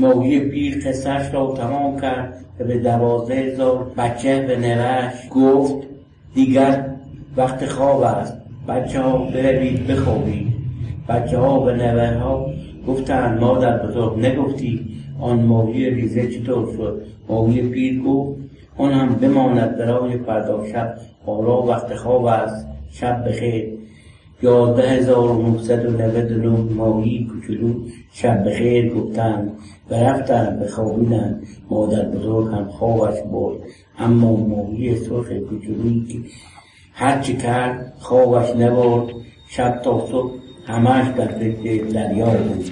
ماهی پیر قصهش را تمام کرد و به دوازده هزار بچه به نوش گفت دیگر وقت خواب است بچه ها بروید بخوابید. بچه ها به نوه ها گفتند مادر بزرگ نگفتی آن ماهی ریزه چطور شد؟ ماهی پیر گفت آن هم بماند برای فردا شب حالا وقت خواب است شب بخیر. یازده هزار و نود ماهی کوچولو شب بخیر گفتند و رفتند بخوابیدند مادر بزرگ هم خوابش برد اما ماهی سرخ کوچولویی که هرچی کرد خوابش نبرد. شب تا صبح همش در فکر دریا بود.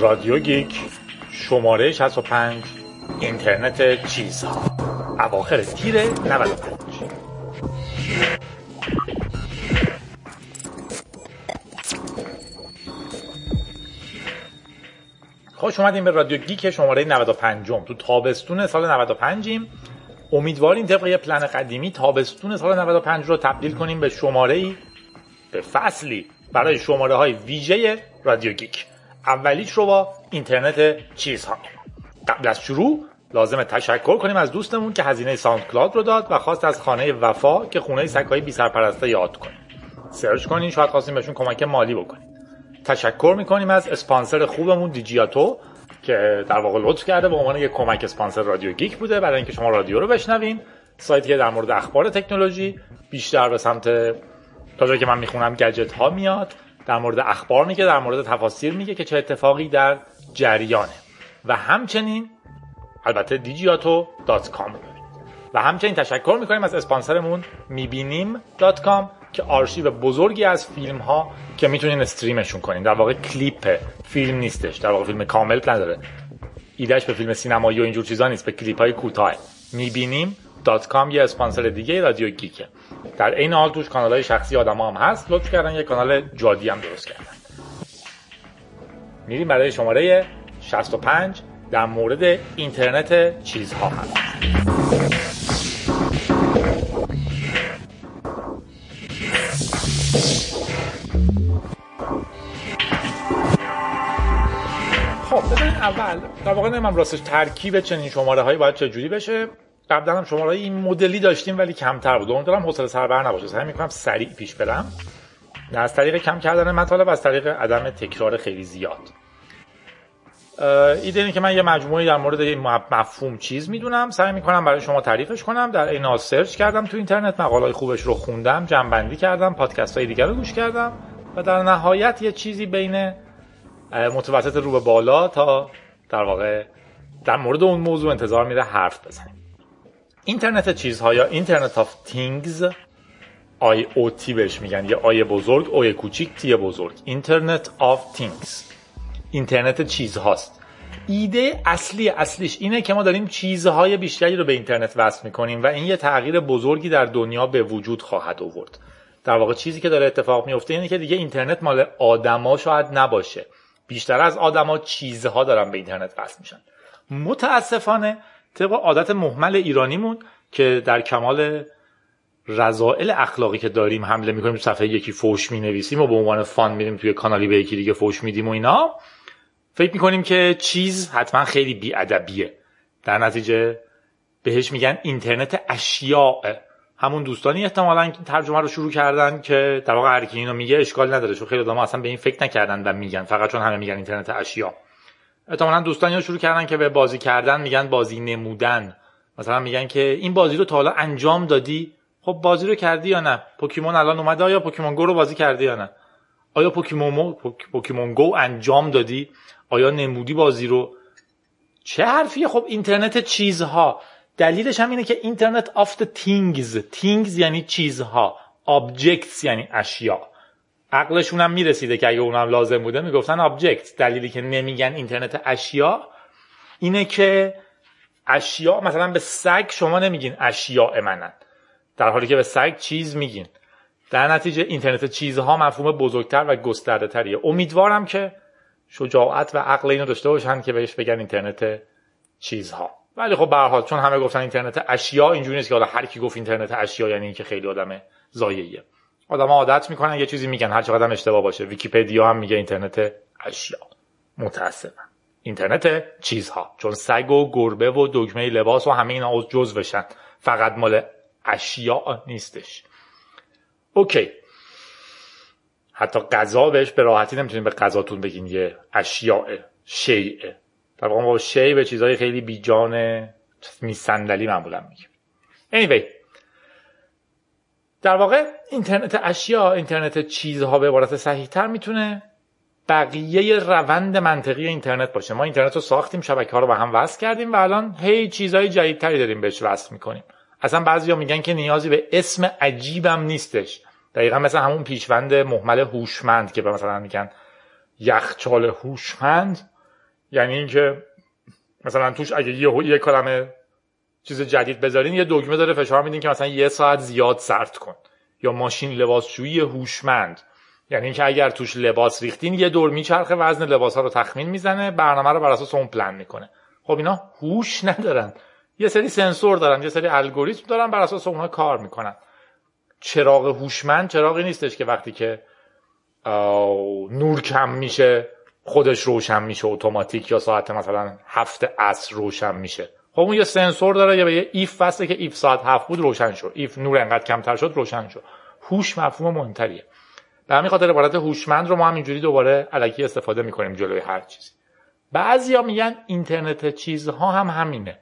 رادیو گیک شماره 65 اینترنت چیزها. اواخر تیر 95 خوش اومدیم به رادیو گیک شماره 95 تو تابستون سال 95 ایم امیدواریم طبق یه پلن قدیمی تابستون سال 95 رو تبدیل کنیم به شماره ای به فصلی برای شماره های ویژه رادیو گیک. اولیش رو با اینترنت چیزها. قبل از شروع لازم تشکر کنیم از دوستمون که هزینه SoundCloud رو داد و خواست از خانه وفا که خونه سگهای بی سرپرسته یاد کنیم search کنین شاید خواستیم بهشون کمک مالی بکنیم تشکر می‌کنیم از اسپانسر خوبمون دیجیاتو که در واقع لطف کرده به عنوان یک کمک اسپانسر رادیو گیک بوده. برای اینکه شما رادیو رو بشنوین سایتی که در مورد اخبار تکنولوژی بیشتر به سمت تا جایی که من می‌خونم گجت ها میاد. در مورد اخبار میگه در مورد تفاصیل میگه که چه اتفاقی در جریانه. و همچنین البته digiato.com و همچنین تشکر می‌کنیم از اسپانسرمون می‌بینیم که آرشیو بزرگی از فیلم ها که می‌تونین stream شون کنین. در واقع کلیپ فیلم نیستش. در واقع فیلم کامل نداره. ایدهش به فیلم سینمایی و اینجور چیزا نیست. به کلیپ های کوتاه. می‌بینیم com یه اسپانسر دیگه رادیو گیکه در این حال توش کانال های شخصی آدم هم هست. لطف کردن. یه کانال جادی هم درست کردن. میریم برای شماره 65 در مورد اینترنت چیزها. هست خب ببین اول در واقع نمیم راستش ترکیب چنین شماره هایی باید چجوری بشه. قبلا هم شماره این مدلی داشتیم ولی کمتر بود. امیدوارم حوصله سربر نباشه. سعی می‌کنم سریع پیش برم. نه از طریق کم کردن مطالب از طریق عدم تکرار خیلی زیاد. ایده اینه که من یه مجموعه در مورد این مفهوم چیز می‌دونم. سعی می‌کنم برای شما تعریفش کنم. در این search کردم تو اینترنت مقاله خوبش رو خوندم جمع‌بندی کردم پادکست های دیگر رو گوش کردم و در نهایت یه چیزی بین متوسط رو به بالا تا در واقع در مورد اون موضوع انتظار میره حرف بزنیم. اینترنت چیزها یا Internet of Things IoT بهش میگن یه I بزرگ o ی کوچیک T بزرگ. Internet of Things اینترنت چیزهاست. ایده اصلی اصلیش اینه که ما داریم چیزهای بیشتری رو به اینترنت وصل می‌کنیم و این یه تغییر بزرگی در دنیا به وجود خواهد آورد. در واقع چیزی که داره اتفاق میفته اینه که دیگه اینترنت مال آدما شاید نباشه. بیشتر از آدما چیزها دارن به اینترنت وصل میشن. متاسفانه طبق عادت مهمل ایرانیمون که در کمال رضائل اخلاقی که داریم حمله می‌کنیم تو صفحه یکی فوش می‌نویسیم و به عنوان فان میریم توی کانالی به یکی دیگه فوش میدیم و اینا فکر می‌کنیم که چیز حتما خیلی بیادبیه. در نتیجه بهش میگن اینترنت اشیاء. همون دوستانی احتمالا ترجمه رو شروع کردن که در واقع هر کی اینو میگه اشکال نداره چون خیلی آدم اصلا به این فکر نکردن و میگن. فقط چون همه میگن اینترنت اشیا. احتمالا دوستانی رو شروع کردن که به بازی کردن میگن بازی نمودن. مثلا میگن که این بازی رو تا حالا انجام دادی؟ خب بازی رو کردی یا نه؟ پوکیمون الان اومده آیا پوکیمون گو رو بازی کردی یا نه؟ آیا پوکیمون پوکیمون گو انجام دادی؟ آیا نمودی بازی رو؟ چه حرفیه؟ خب اینترنت چیزها. دلیلش هم اینه که Internet of things. Things یعنی چیزها. Objects یعنی اشیا. عقلشون هم می‌رسیده که اگه اونم لازم بوده می‌گفتن objects. دلیلی که نمیگن اینترنت اشیا اینه که اشیا مثلا به سگ شما نمیگین اشیاء منن. در حالی که به سگ چیز میگین. در نتیجه اینترنت چیزها مفهوم بزرگتر و گسترده تریه امیدوارم که شجاعت و عقل اینو داشته باشن که بهش بگن اینترنت چیزها. ولی خب به حال چون همه گفتن اینترنت اشیا اینجوری نیست که حالا هر کی گفت اینترنت اشیا یعنی اینکه خیلی آدم زاییه آدم عادت می‌کنن یه چیزی میگن هر چقدر اشتباه باشه. ویکیپدیا هم میگه اینترنت اشیا. متاسفم. اینترنت چیزها. چون سگ و گربه و دگمه لباس و همه اینا بشن فقط مال اشیاء نیستش. اوکی. حتی غذا بهش به راحتی نمی‌تونیم به غذاتون بگین یه اشیاء شیعه در واقع با شیع به چیزهای خیلی بیجان میسندلی معمولا میگیم. Anyway در واقع اینترنت اشیا اینترنت چیزها به عبارت صحیح تر می‌تونه بقیه روند منطقی اینترنت باشه. ما اینترنت رو ساختیم شبکه ها رو به هم وصل کردیم و الان هی چیزهای جدیدتری داریم بهش وصل می‌کنیم. اصلا بعضیا میگن که نیازی به اسم عجیبم نیستش. دقیقا مثل همون پیشوند محمل هوشمند که به مثلا میگن یخچال هوشمند. یعنی اینکه مثلا توش اگه یه یه کلمه چیز جدید بذارین یه دکمه داره فشار میدین که مثلا یه ساعت زیاد سرد کن. یا ماشین لباسشویی هوشمند. یعنی اینکه اگر توش لباس ریختین یه دور میچرخه وزن لباس ها رو تخمین می‌زنه برنامه رو بر اساس اون پلن می‌کنه. خب اینا هوش ندارن. یه سری سنسور دارن یه سری الگوریتم دارن بر اساس اونها کار می‌کنن. چراغ هوشمند چراغی نیستش که وقتی که نور کم میشه خودش روشن میشه اتوماتیک یا ساعت مثلا هفت عصر روشن میشه. خب اون یه سنسور داره یا یه if وصله که if ساعت هفت بود روشن شد. if نور انقدر کمتر شد روشن شد. هوش مفهوم مهمتریه. به همین خاطر عبارت هوشمند رو ما هم اینجوری دوباره علکی استفاده می‌کنیم جلوی هر چیزی. بعضیا میگن اینترنت چیزها هم همینه.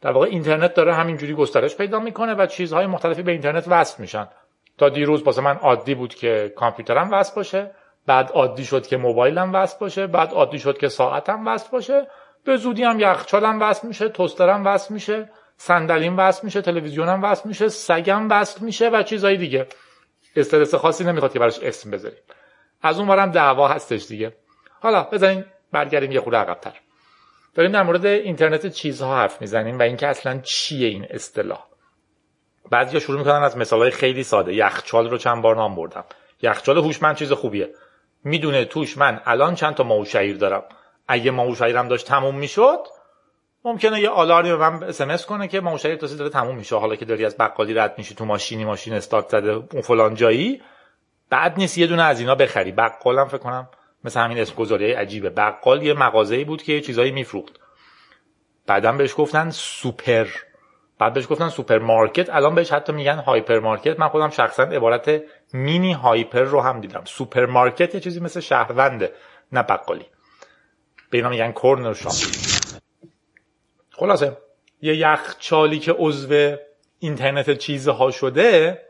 در واقع اینترنت داره همینجوری گسترش پیدا می‌کنه و چیزهای مختلفی به اینترنت وصل میشن. تا دیروز واسه من عادی بود که کامپیوترم وصل باشه. بعد عادی شد که موبایلم وصل باشه بعد عادی شد که ساعتم وصل باشه. به زودی هم یخچالم وصل میشه توسترم وصل میشه صندلیم وصل میشه تلویزیونم وصل میشه سگم وصل میشه و چیزهای دیگه. استرس خاصی نمی‌خواد که براش اسم بذاریم. از اون هم دعوا هستش دیگه. حالا بزنین برگردیم یه خورده عقبتر. داریم در مورد اینترنت چیزها حرف می‌زنیم و اینکه اصلا چیه این اصطلاح. بعضیا شروع می‌کنن از مثالهای خیلی ساده. یخچال رو چند بار نام بردم. یخچال هوشمند چیز خوبیه. می‌دونه توش من الان چند تا ماهو شعیر دارم. اگه ماءالشعیرم داشت تموم می‌شد ممکنه یه آلارمی به من اس کنه که ماءالشعیر تازه داره تموم میشه. حالا که داری از بقالی رد میشی تو ماشینی ماشین استارت زده اون فلان جایی بد نیست یه دونه از اینا بخری. بقالم فکر کنم مثل همین اسم گذاری عجیبه. بقال یه مغازه‌ای بود که چیزایی میفروخت. بعدم بهش گفتن سوپر. بعد بهش گفتن سوپرمارکت الان بهش حتی میگن hypermarket من خودم شخصا عبارت mini hyper رو هم دیدم. سوپرمارکت یه چیزی مثل شهرونده نه بقالی. به میگن کورنر شاپ. خلاصه یه یخچالی که عضو اینترنت چیزها شده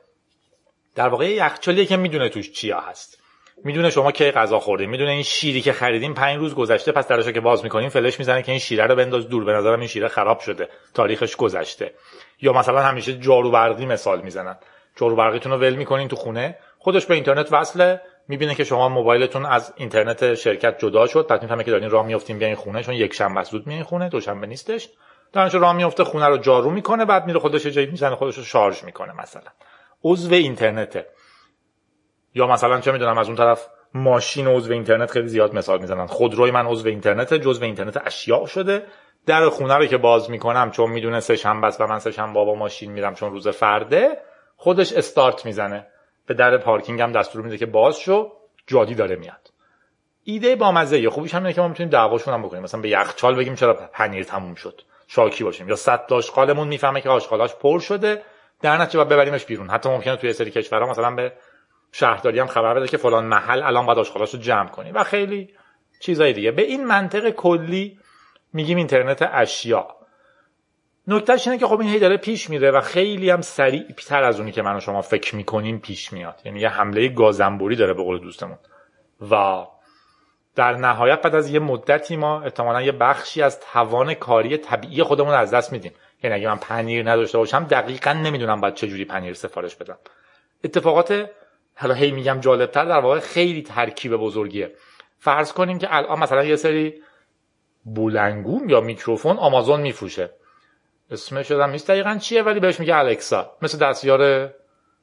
در واقع یخچالیه که می‌دونه توش چیا هست. می‌دونه شما کی غذا خوردین می‌دونه این شیری که خریدین پنج روز گذشته پس درشو که باز می‌کنین فلش می‌زنه که این شیره رو بنداز دور. به نظرم این شیره خراب شده. تاریخش گذشته. یا مثلا همیشه جارو برقی مثال می‌زنن. جارو برقیتون رو ول می‌کنین تو خونه. خودش به اینترنت وصله. می‌بینه که شما موبایلتون از اینترنت شرکت جدا شد. بعد می‌فهمه که دارین راه میافتین بیاین خونه چون یک شنبه زود میاین خونه دوشنبه نیستش. درنچ راه میفته خونه رو جارو می‌کنه بعد میره خودش جایی می‌زنه خودش رو شارژ می‌کنه مثلا. عضو اینترنته. یا مثلا چه می‌دونم از اون طرف ماشین عضو اینترنت خیلی زیاد مثال می‌زنن. خودروی من عضو اینترنت جزو اینترنت اشیاء شده. در خونه رو که باز می‌کنم چون می‌دونه سه شنبه است و من سه شنبه با ماشین میرم چون روز فرده خودش استارت می‌زنه. به در پارکینگ هم دستور میده که باز شو جادی داره میاد. ایده با مزه خوبیش همینه که ما می‌تونیم دعواشون هم بکنیم. مثلا به یخچال بگیم چرا پنیر تموم شد. شاکی باشیم. یا صد آشغالمون می‌فهمه که آشغالاش پر شده. در نتیجه ببریمش بیرون. حتی ممکنه توی سری کشورها مثلا به شهرداری هم خبر بده که فلان محل الان باید آشغالاش رو جمع کنی. و خیلی چیزای دیگه. به این منطق کلی میگیم اینترنت اشیا نکتهش اینه که خب این هی داره پیش میره و خیلی هم سریع تر از اونی که من و شما فکر می‌کنیم پیش میاد. یعنی یه حمله گازنبوری داره به قول دوستمون. و در نهایت بعد از یه مدتی ما احتمالا یه بخشی از توان کاری طبیعی خودمون از دست میدیم. یعنی اگه من پنیر نداشته باشم دقیقا نمی‌دونم باید چجوری پنیر سفارش بدم. اتفاقات حالا هی میگم جالبتر در واقع خیلی ترکیب بزرگیه. فرض کنیم که الان مثلا یه سری بلندگو یا میکروفون آمازون میفروشه. اسمش یادم نیست دقیقا چیه ولی بهش میگه الکسا. مثل دستیار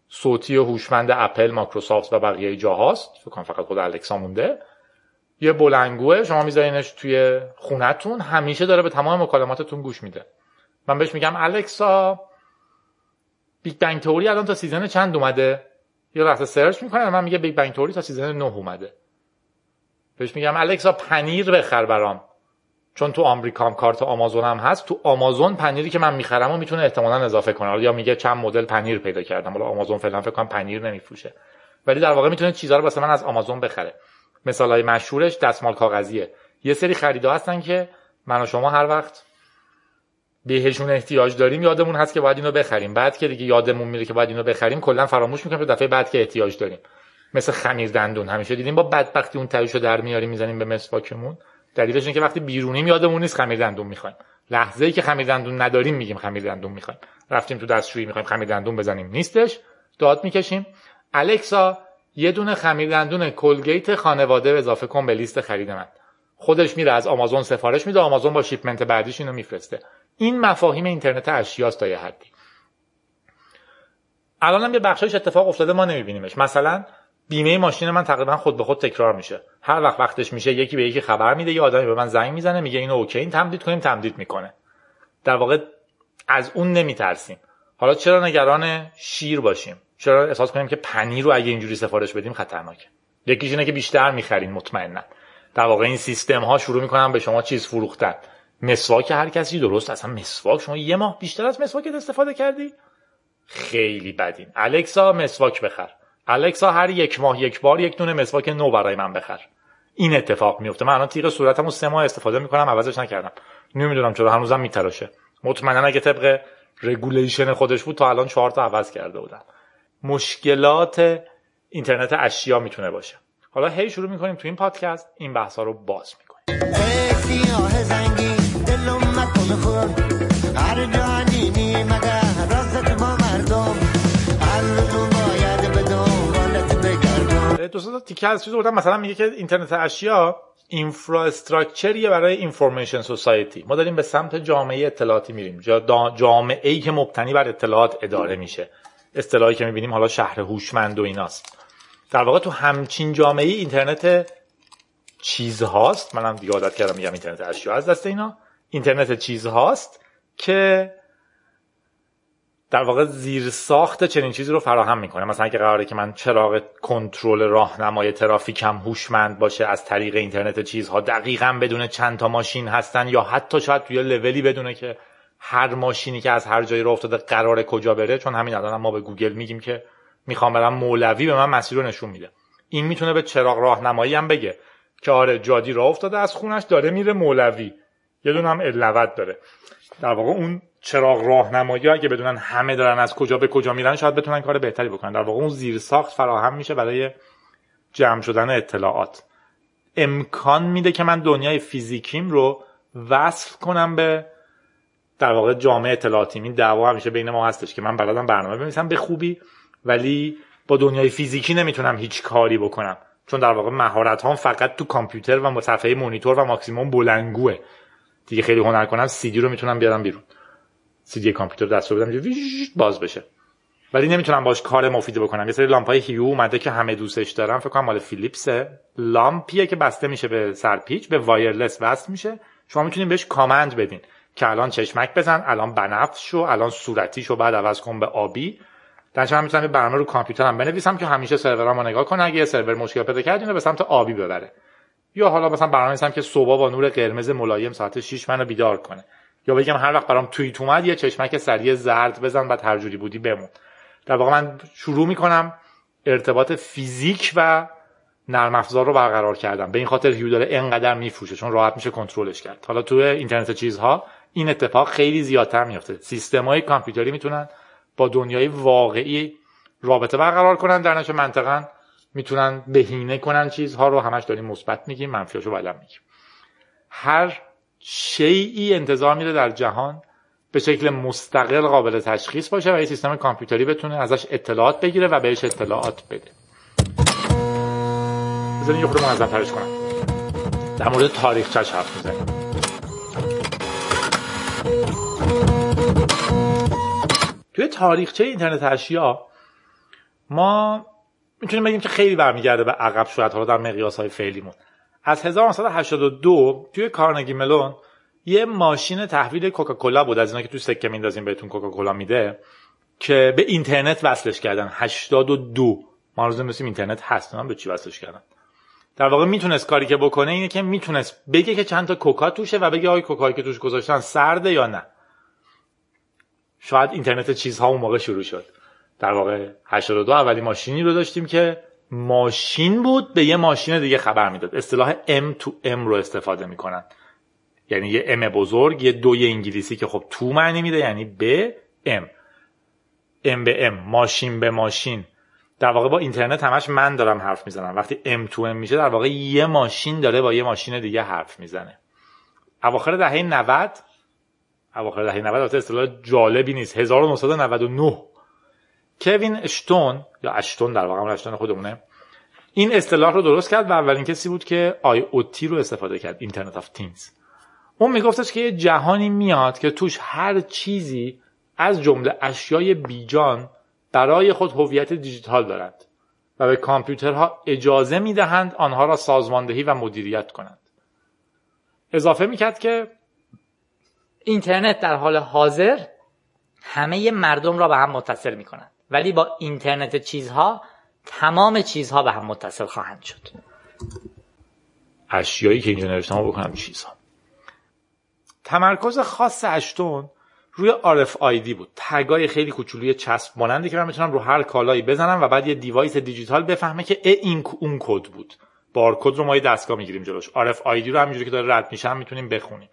صوتی و هوشمند اپل مایکروسافت و بقیه جاهاست. فکر کنم فقط خود الکسا مونده. یه بلنگوه شما میذارینش توی خونتون همیشه داره به تمام مکالماتتون گوش میده. من بهش میگم الکسا. Big Bang Theory الان تا season چند اومده؟ یه لحظه search می‌کنه من میگه Big Bang Theory تا season 9 اومده. بهش میگم الکسا پنیر بخر برام. چون تو آمریکا کارت آمازون هم هست تو آمازون پنیری که من می‌خرم و می‌تونه احتمالا اضافه کنه. یا میگه چند مدل پنیر پیدا کردم. حالا آمازون فعلا فکر کنم پنیر نمیفروشه. ولی در واقع می‌تونه چیزا رو واسه من از آمازون بخره. مثال های مشهورش دستمال کاغذیه. یه سری خریدا هستن که من و شما هر وقت بهشون احتیاج داریم یادمون هست که باید اینو بخریم. بعد که دیگه یادمون میره که باید اینو بخریم کلا فراموش می‌کنیم دفعه بعد که احتیاج داریم. مثل خمیر دندون. همیشه دیدیم با بدبختی اون تهیشو در میاریم می‌زنیم به مسواکمون. دلیلش اینه که وقتی بیرونیم یادمون نیست خمیر دندون می‌خوایم. لحظه ای که خمیر دندون نداریم میگیم خمیر دندون می‌خوایم. رفتیم تو دستشویی می‌خوایم خمیر دندون بزنیم. نیستش. داد می‌کشیم. الکسا یه دونه خمیر دندون کلگیت خانواده اضافه کن به لیست خرید من. خودش میره از آمازون سفارش میده. آمازون با شیپمنت بعدیش اینو میفرسته. این مفاهیم اینترنت اشیاست تا یه حدی. الان هم یه بخشایش اتفاق افتاده ما نمیبینیمش. مثلا بیمه ماشین من تقریبا خود به خود تکرار میشه. هر وقت وقتش میشه یکی به یکی خبر میده یه آدمی به من زنگ می‌زنه میگه اینو اوکی این تمدید کنیم تمدید می‌کنه. در واقع از اون نمیترسیم. حالا چرا نگران شیر باشیم؟ چرا احساس کنیم که پنیر رو اگه اینجوری سفارش بدیم خطرناکه؟ یکیش اینه که بیشتر می‌خرین مطمئنا در واقع این سیستم ها شروع می‌کنن به شما چیز فروختن. مسواک هر کسی درست اصلا مسواک شما یه ماه بیشتر از مسواکت استفاده کردی؟ خیلی بدین. الکسا مسواک بخر. الکسا هر یک ماه یک بار یک دونه مسواک نو برای من بخر. این اتفاق میفته. من الان تیغ صورتمو سه ماه استفاده می‌کنم عوضش نکردم. نمی‌دونم چرا هنوزم میتراشه. مطمئنا اگه طبق regulation خودش بود تا الان چهار تا عوض کرده بودم. مشکلات اینترنت اشیا می‌تونه باشه. حالا هی شروع می‌کنیم تو این پادکست. این بحث ها رو باز می‌کنیم. دو تا تیکه از چیز مثلا میگه که اینترنت اشیا اینفراستراکچریه برای اینفورمیشن سوسایتی ما داریم به سمت جامعه اطلاعاتی میریم. جامعه ای که مبتنی بر اطلاعات اداره میشه. اصطلاحی که می‌بینیم حالا شهر هوشمند و ایناست. در واقع تو همچین جامعه اینترنت چیزهاست؟ منم دیگه کردم میگم اینترنت اشیا از دست اینا. اینترنت چیزهاست که در واقع زیر ساخت چنین چیزی رو فراهم می‌کنه. مثلا اگه قراره که من چراغ کنترل راهنمای ترافیکم هوشمند باشه از طریق اینترنت چیزها دقیقا بدون چند تا ماشین هستن یا حتی شاید توی لولی بدونه که هر ماشینی که از هر جایی رو افتاده قرار کجا بره چون همین الان ما به گوگل میگیم که می‌خوام برم مولوی به من مسیر رو نشون میده. این می‌تونه به چراغ راهنمایی هم بگه که آره جادی راه افتاده از خونش داره میره مولوی. یه دونه هم الوت داره. در واقع اون چراغ راهنمایی اگه بدونن همه دارن از کجا به کجا میرن شاید بتونن کار بهتری بکنن. در واقع اون زیر ساخت فراهم میشه برای جمع شدن اطلاعات. امکان میده که من دنیای فیزیکیم رو وصل کنم به در واقع جامعه اطلاعاتی. این دعوا همیشه بین ما هستش که من بلدم برنامه بنویسم به خوبی ولی با دنیای فیزیکی نمی‌تونم هیچ کاری بکنم. چون در واقع مهارت هم فقط تو کامپیوتر و صفحه مونیتور و ماکسیموم بلنگوه دیگه خیلی هنر کنم سی رو می‌تونم بیارم بیرون. سی دی کامپیوتر دستور بدم باز بشه. ولی نمی‌تونم باش کار مفیدی بکنم. یه سری لامپای Hue اومده که همه دوستش دارم فکر کنم مال فیلیپسه. لامپیه که بسته میشه به سرپیچ به wireless وصل میشه. شما می‌تونید بهش کامند بدین که الان چشمک بزن الان بنفش شو الان صورتی شو بعد عوض کن به آبی. در من می‌تونم برنامه رو کامپیوترم بنویسم که همیشه سرورامو نگاه کنه. اگه سرور مشکل پیدا کرد اینو به سمت آبی ببره. یا حالا مثلا برنامه نویسم که صبح با نور قرمز ملایم ساعت 6 منو بیدار کنه. یا بگم هر وقت برام توییت اومد یه چشمک سریع زرد بزن بعد هر جوری بودی بمون. در واقع من شروع می‌کنم ارتباط فیزیک و نرم افزار رو برقرار کردم به این خاطر هیو داره انقدر میفروشه چون راحت میشه کنترلش کرد. حالا تو اینترنت چیزها این اتفاق خیلی زیادتر میفته سیستم های کامپیوتری می‌تونن با دنیای واقعی رابطه برقرار کنن در نتیجه منطقا می‌تونن بهینه کنن چیزها رو همش داریم مثبت میگیم منفیاشو بعدم میگیم. هر شیعی انتظار میره در جهان به شکل مستقل قابل تشخیص باشه و یه سیستم کامپیوتری بتونه ازش اطلاعات بگیره و بهش اطلاعات بده. بذارین یه خورده منظم ترش کنم. در مورد تاریخچش حرف می‌زنیم. توی تاریخچه اینترنت اشیا ما می‌تونیم بگیم که خیلی برمیگرده به عقب شاید حالا در مقیاس های فعلیمون. از 1982 توی کارنگی ملون یه ماشین تحویل کوکاکولا بود از اینا که توی سکه میندازیم بهتون کوکاکولا میده که به اینترنت وصلش کردن. 82 ما روز مثل اینترنت هست به چی وصلش کردم در واقع می‌تونست کاری که بکنه اینه که می‌تونست بگه که چند تا کوکا توشه و بگه آی کوکایی که توش گذاشتن سرده یا نه. شاید اینترنت چیزها اون موقع شروع شد. در واقع 82 اولی ماشینی رو داشتیم که ماشین بود به یه ماشین دیگه خبر می‌داد. اصطلاح M تو M رو استفاده می‌کنن. یعنی یه M بزرگ یه دوی انگلیسی که خب تو معنی میده یعنی به M. M به M ماشین به ماشین. در واقع با اینترنت همش من دارم حرف می‌زنم. وقتی M to M میشه در واقع یه ماشین داره با یه ماشین دیگه حرف می‌زنه. اواخر دهه 90 اواخر دهه 90 البته اصطلاح جالبی نیست. 1999 کوین اشتون یا اشتون در واقع اشتون خودمونه. این اصطلاح رو درست کرد و اولین کسی بود که IoT رو استفاده کرد Internet of Things اون میگفتش که یه جهانی میاد که توش هر چیزی از جمله اشیای بیجان برای خود هویت دیجیتال دارند و به کامپیوترها اجازه می‌دهند آنها را سازماندهی و مدیریت کنند. اضافه می‌کرد که اینترنت در حال حاضر همه مردم را به هم متصل می‌کنند ولی با اینترنت چیزها تمام چیزها به هم متصل خواهند شد. اشیایی که اینجا نوشتم بکنم چیزها. تمرکز خاص اشتون روی RFID بود. tag ای خیلی کوچولوی چسب مانندی که من می‌تونم رو هر کالایی بزنم و بعد یه device دیجیتال بفهمه که این اون کد بود. بارکد رو ما یه دستگاه می‌گیریم جلوش. RFID رو همینجوری که داره رد میشم می‌تونیم بخونیم.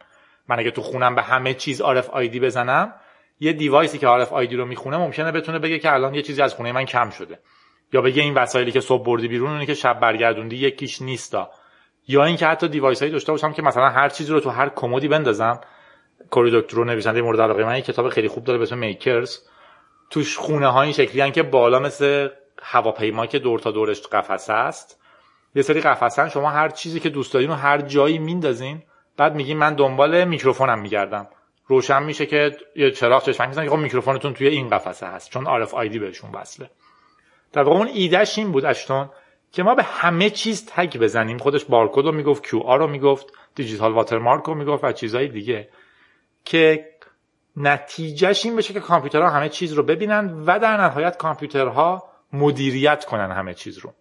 من اگه تو خونم به همه چیز RFID بزنم یه device ی که RFID رو می‌خونه ممکنه بتونه بگه که الان یه چیزی از خونه من کم شده. یا بگه این وسایلی که صبح بردی بیرون اونی که شب برگردوندی یکیش نیستا. یا اینکه حتی device هایی داشته باشم که مثلا هر چیزی رو تو هر کمدی بندازم. کوری داکترو نویسنده مورد علاقه من کتاب خیلی خوب داره به اسم Makers. توش خونه ها این شکلی که بالا مثل هواپیما که دور تا دورش قفسه است. یه سری قفسن شما هر چیزی که دوست دارین رو هر جایی میندازین بعد میگین من دنبال میکروفونم میگردم. روشن میشه که یه چراغ چشمک می‌زنه که خب میکروفونتون توی این قفسه هست چون RFID بهشون وصله. در واقع اون ایدهش این بود اشتون که ما به همه چیز تگ بزنیم. خودش بارکد رو می‌گفت QR رو می‌گفت دیجیتال واترمارک رو می‌گفت و چیزهای دیگه. که نتیجهش این بشه که کامپیوترها همه چیز رو ببینن و در نهایت کامپیوترها مدیریت کنن همه چیز رو.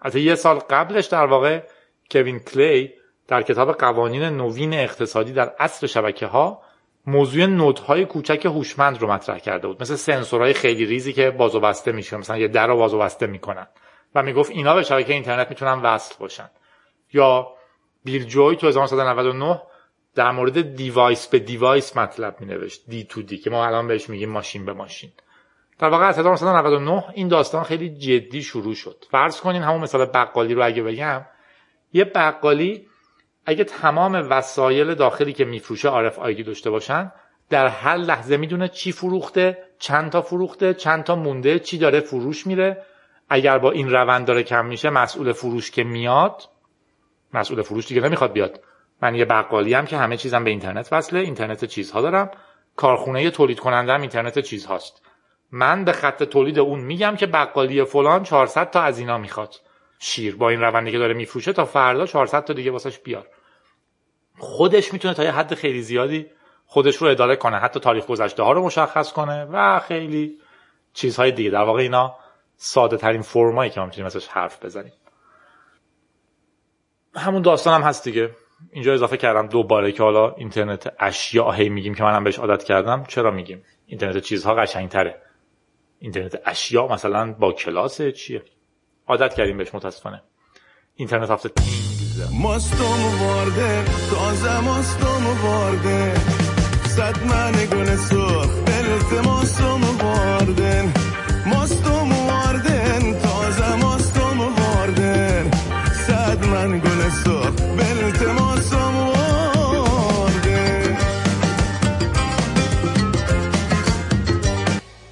از یه سال قبلش در واقع کوین کلی در کتاب قوانین نوین اقتصادی در اصل شبکه ها موضوع نودهای کوچک هوشمند رو مطرح کرده بود. مثل سنسورهای خیلی ریزی که باز و بسته میشه. مثلا یه در رو باز و بسته می‌کنن. و می‌گفت اینا به شبکه اینترنت می‌تونن وصل باشن. یا بیل جوی تو 1999 در مورد device به device مطلب می نوشت D to D که ما الان بهش میگیم ماشین به ماشین. در واقع از 1999 این داستان خیلی جدی شروع شد. فرض کنین همون مثال بقالی رو اگه بگم یه بقالی اگه تمام وسایل داخلی که میفروشه RFID داشته باشن در هر لحظه می‌دونه چی فروخته چند تا فروخته چند تا مونده چی داره فروش میره. اگر با این روند داره کم میشه مسئول فروش که میاد مسئول فروش دیگه نمی‌خواد بیاد. من یه بقالی هم که همه چیزم به اینترنت وصله اینترنت چیزها دارم. کارخونه تولید کننده هم اینترنت چیزهاست. من به خط تولید اون میگم که بقالی فلان 400 تا از اینا می‌خواد. شیر با این روندی که داره میفروشه تا فردا 400 تا دیگه واسش بیار. خودش می‌تونه تا یه حد خیلی زیادی خودش رو اداره کنه. حتی تاریخ گذشته ها رو مشخص کنه و خیلی چیزهای دیگه. در واقع اینا ساده ترین فرمایی که ما می‌تونیم ازش حرف بزنیم. همون داستان هم هست دیگه. اینجا اضافه کردم دوباره که حالا اینترنت اشیا هی میگیم که منم بهش عادت کردم. چرا میگیم؟ اینترنت چیزها قشنگتره. اینترنت اشیا مثلا با کلاس چیه؟ عادت کردیم بهش متاسفانه. اینترنت هفته تینگز ماستم وارده تازه ماستم وارده صد من گل سرخ بلت ماستم واردن ماستم واردن تازه ماستم واردن صد من گل سرخ بلت ماستم واردن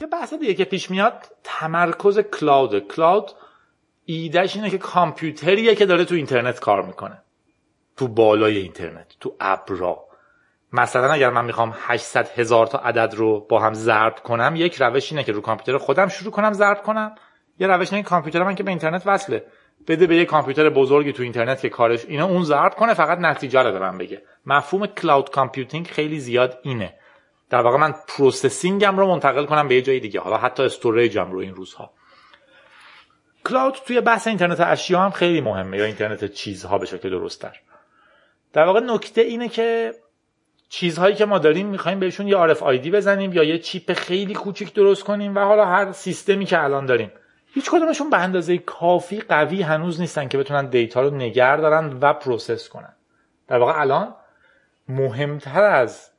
یه بحث دیگه که پیش میاد تمرکز کلاود. کلاود ایدهش اینه که کامپیوتریه که داره تو اینترنت کار می‌کنه. تو بالای اینترنت تو ابرا مثلا اگر من می‌خوام 800 هزار تا عدد رو با هم ضرب کنم یک روش اینه که رو کامپیوتر خودم شروع کنم ضرب کنم. یه روش اینه کامپیوتر من که به اینترنت وصله. بده به یه کامپیوتر بزرگی تو اینترنت که کارش اینا اون ضرب کنه فقط نتیجه رو به من بگه. مفهوم cloud computing خیلی زیاد اینه. در واقع من processing م رو منتقل کنم به یه جای دیگه. حالا حتی storage م رو این روزها. cloud توی بحث اینترنت اشیا هم خیلی مهمه یا اینترنت چیزها به شکل درستتر. در واقع نکته اینه که چیزهایی که ما داریم می‌خوایم بهشون یه RFID بزنیم یا یه chip خیلی کوچیک درست کنیم و حالا هر سیستمی که الان داریم. هیچ کدومشون به اندازه کافی قوی هنوز نیستن که بتونن data رو نگه دارن و process کنن. در واقع الان مهمتر از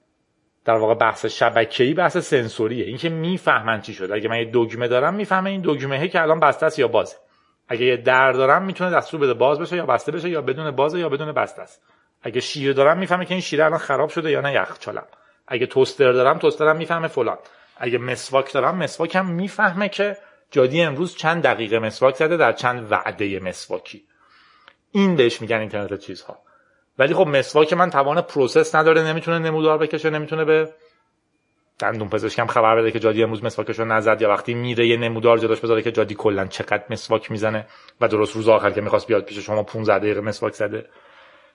در واقع بحث شبکه‌ای بحث سنسوریه. اینکه می‌فهمن چی شده. اگه من یه دگمه دارم می‌فهمه این دگمه که الان بسته است یا بازه. اگه یه در دارم می‌تونه دستور بده باز بشه یا بسته بشه یا بدون بازه یا بدون بسته است. اگه شیر دارم می‌فهمه که این شیر الان خراب شده یا نه یخچالم اگه توستر دارم توسترم می‌فهمه فلان. اگه مسواک دارم مسواکم می‌فهمه که جادی امروز چند دقیقه مسواک زده در چند وعده مسواکی. این بهش میگن اینترنت چیزها. ولی خب مسواک من توان process نداره نمی‌تونه نمودار بکشه نمی‌تونه به دندون پزشکم خبر بده که جادی امروز مسواکشو نزد یا وقتی میره یه نمودار جلوش بذاره که جادی کلا چقدر مسواک می‌زنه و درست روز آخر که می‌خواست بیاد پیش شما 15 دقیقه مسواک زده.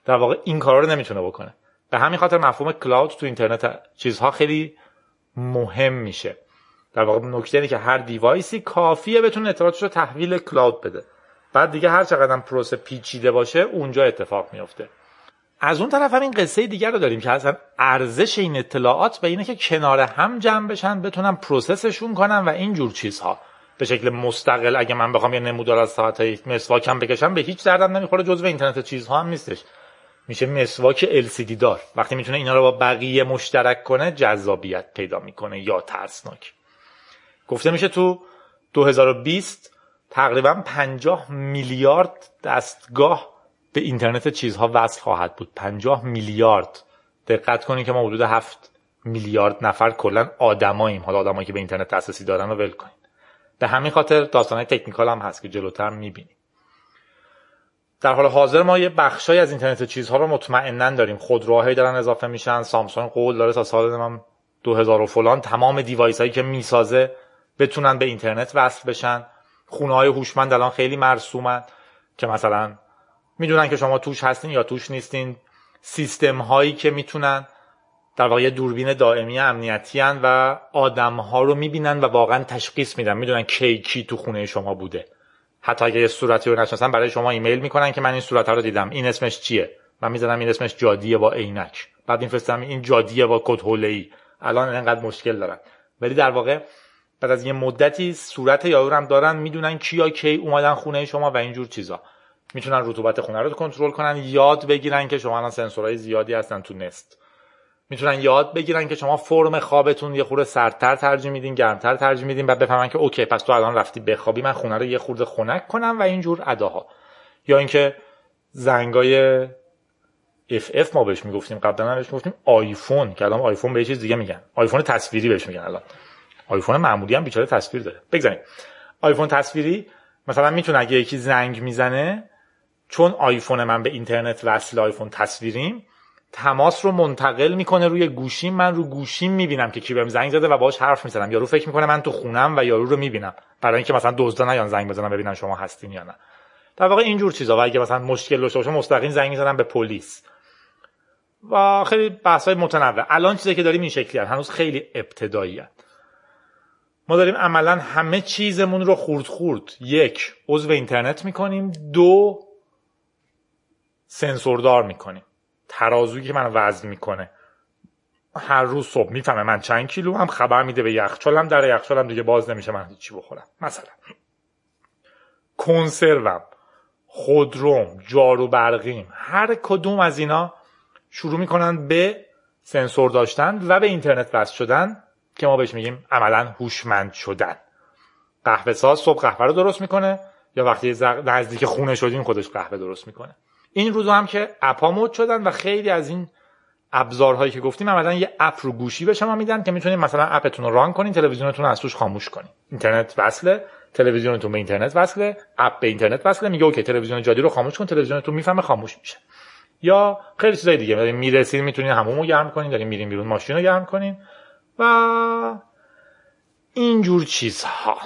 در واقع این کارا رو نمی‌تونه بکنه. به همین خاطر مفهوم cloud تو اینترنت چیزها خیلی مهم میشه. در واقع نکته اینه که هر device ی کافیه بتونه اطلاعاتش رو تحویل cloud بده. بعد دیگه هر چقدر پروسه پیچیده باشه اونجا اتفاق میفته از اون طرف هم این قصه دیگر رو داریم که اصلا ارزش این اطلاعات به اینه که کنار هم جمع بشن بتونن process شون کنن و این جور چیزها. به شکل مستقل اگه من بخوام یه نمودار از ساعت مسواکم بکشم به هیچ دردم نمی‌خوره جزو اینترنت چیزها هم نیستش. میشه مسواک LCD دار. وقتی می‌تونه اینا رو با بقیه مشترک کنه جذابیت پیدا می‌کنه یا ترسناک. گفته میشه تو 2020 تقریبا 50 میلیارد دستگاه به اینترنت چیزها وصل خواهد بود. 50 میلیارد. دقت کنید که ما حدود 7 میلیارد نفر کلا آدماییم. حالا آدمایی که به اینترنت دسترسی دارن رو ول کنید. به همین خاطر داستانهای تکنیکال هم هست که جلوتر می‌بینیم. در حال حاضر ما یه بخشای از اینترنت چیزها رو مطمئنا داریم. خودروهایی دارن اضافه میشن. سامسونگ قول داره تا سال من 2000 و فلان تمام دیوایس هایی که می‌سازه بتونن به اینترنت وصل بشن. خونه های هوشمند الان خیلی مرسومن که مثلا می‌دونن که شما توش هستین یا توش نیستین. سیستم هایی که می‌تونن در واقع دوربین دائمی امنیتی هن و آدم ها رو می‌بینن و واقعا تشخیص میدن. می‌دونن کی کی تو خونه شما بوده. حتی اگه یه صورتی رو نشناسن برای شما ایمیل می‌کنن که من این صورت رو دیدم. این اسمش چیه؟ من می‌زنم این اسمش جادیه با عینک. بعد این فرستم این جادیه با کد ای الان انقدر مشکل دارن ولی در واقع بعد از یه مدتی صورت یارو هم دارن می‌دونن کیا کی اومدن خونه شما و اینجور چیزا. می‌تونن رطوبت خونه رو کنترل کنن یاد بگیرن که شما الان سنسورهای زیادی هستن تو Nest. می‌تونن یاد بگیرن که شما فرم خوابتون یه خورده سردتر ترجیح میدین گرمتر ترجیح میدین و بفهمن که OK پس تو الان رفتی بخوابی من خونه رو یه خورده خنک کنم و اینجور اداها. یا اینکه زنگای اف اف ما بهش می‌گفتیم قبلا بهش می‌گفتیم آیفون که الان آیفون به چیز دیگه میگن. آیفون تصویری بهش میگن الان. آیفون معمولی هم بیچاره تصویر داره. بگذاریم. آیفون تصویری مثلا می‌تونه اگه یکی زنگ می‌زنه چون آیفون من به اینترنت وصل آیفون تصویریم تماس رو منتقل می‌کنه روی گوشیم. من رو گوشیم می‌بینم که کی بهم زنگ زده و باهاش حرف می‌زنم. یارو فکر می‌کنه من تو خونم و یارو رو می‌بینم. برای اینکه مثلا دزدا نیان زنگ بزنم ببینن شما هستین یا نه. در واقع اینجور چیزا. و اگه مثلا مشکل داشته باشه مستقیم زنگ می‌زنم به پلیس. و خیلی بحث های متنوع. الان چیزی که داریم این شکلی هست. هنوز خیلی ابتدایی هست. ما داریم عملا همه چیزمون رو خورد خورد. یک عضو اینترنت می‌کنیم. دو سنسوردار می‌کنیم ترازویی که من وزن می‌کنه. هر روز صبح می‌فهمه من چند کیلو هم خبر میده به یخچالم در یخچالم دیگه باز نمیشه من هیچی بخورم. مثلا کنسروم خودروم جارو برقیم هر کدوم از اینا شروع می‌کنن به سنسور داشتن و به اینترنت وصل شدن که ما بهش میگیم عملا هوشمند شدن. قهوه ساز صبح قهوه رو درست می‌کنه یا وقتی نزدیک خونه شدیم خودش قهوه درست می‌کنه. این روزا هم که app ا مد شدن و خیلی از این ابزارهایی که گفتیم عملا یه app رو گوشی به شما میدن که می‌تونید مثلا app تون رو run کنین تلویزیونتون رو از توش خاموش کنین. اینترنت وصله تلویزیونتون به اینترنت وصله app به اینترنت وصله میگه OK تلویزیون جادی رو خاموش کن تلویزیونتون می‌فهمه خاموش میشه. یا خیلی چیزای دیگه دارین می‌رسین می‌تونین همومو گرم کنین دارین میرین بیرون ماشین رو گرم کنین و اینجور چیزها.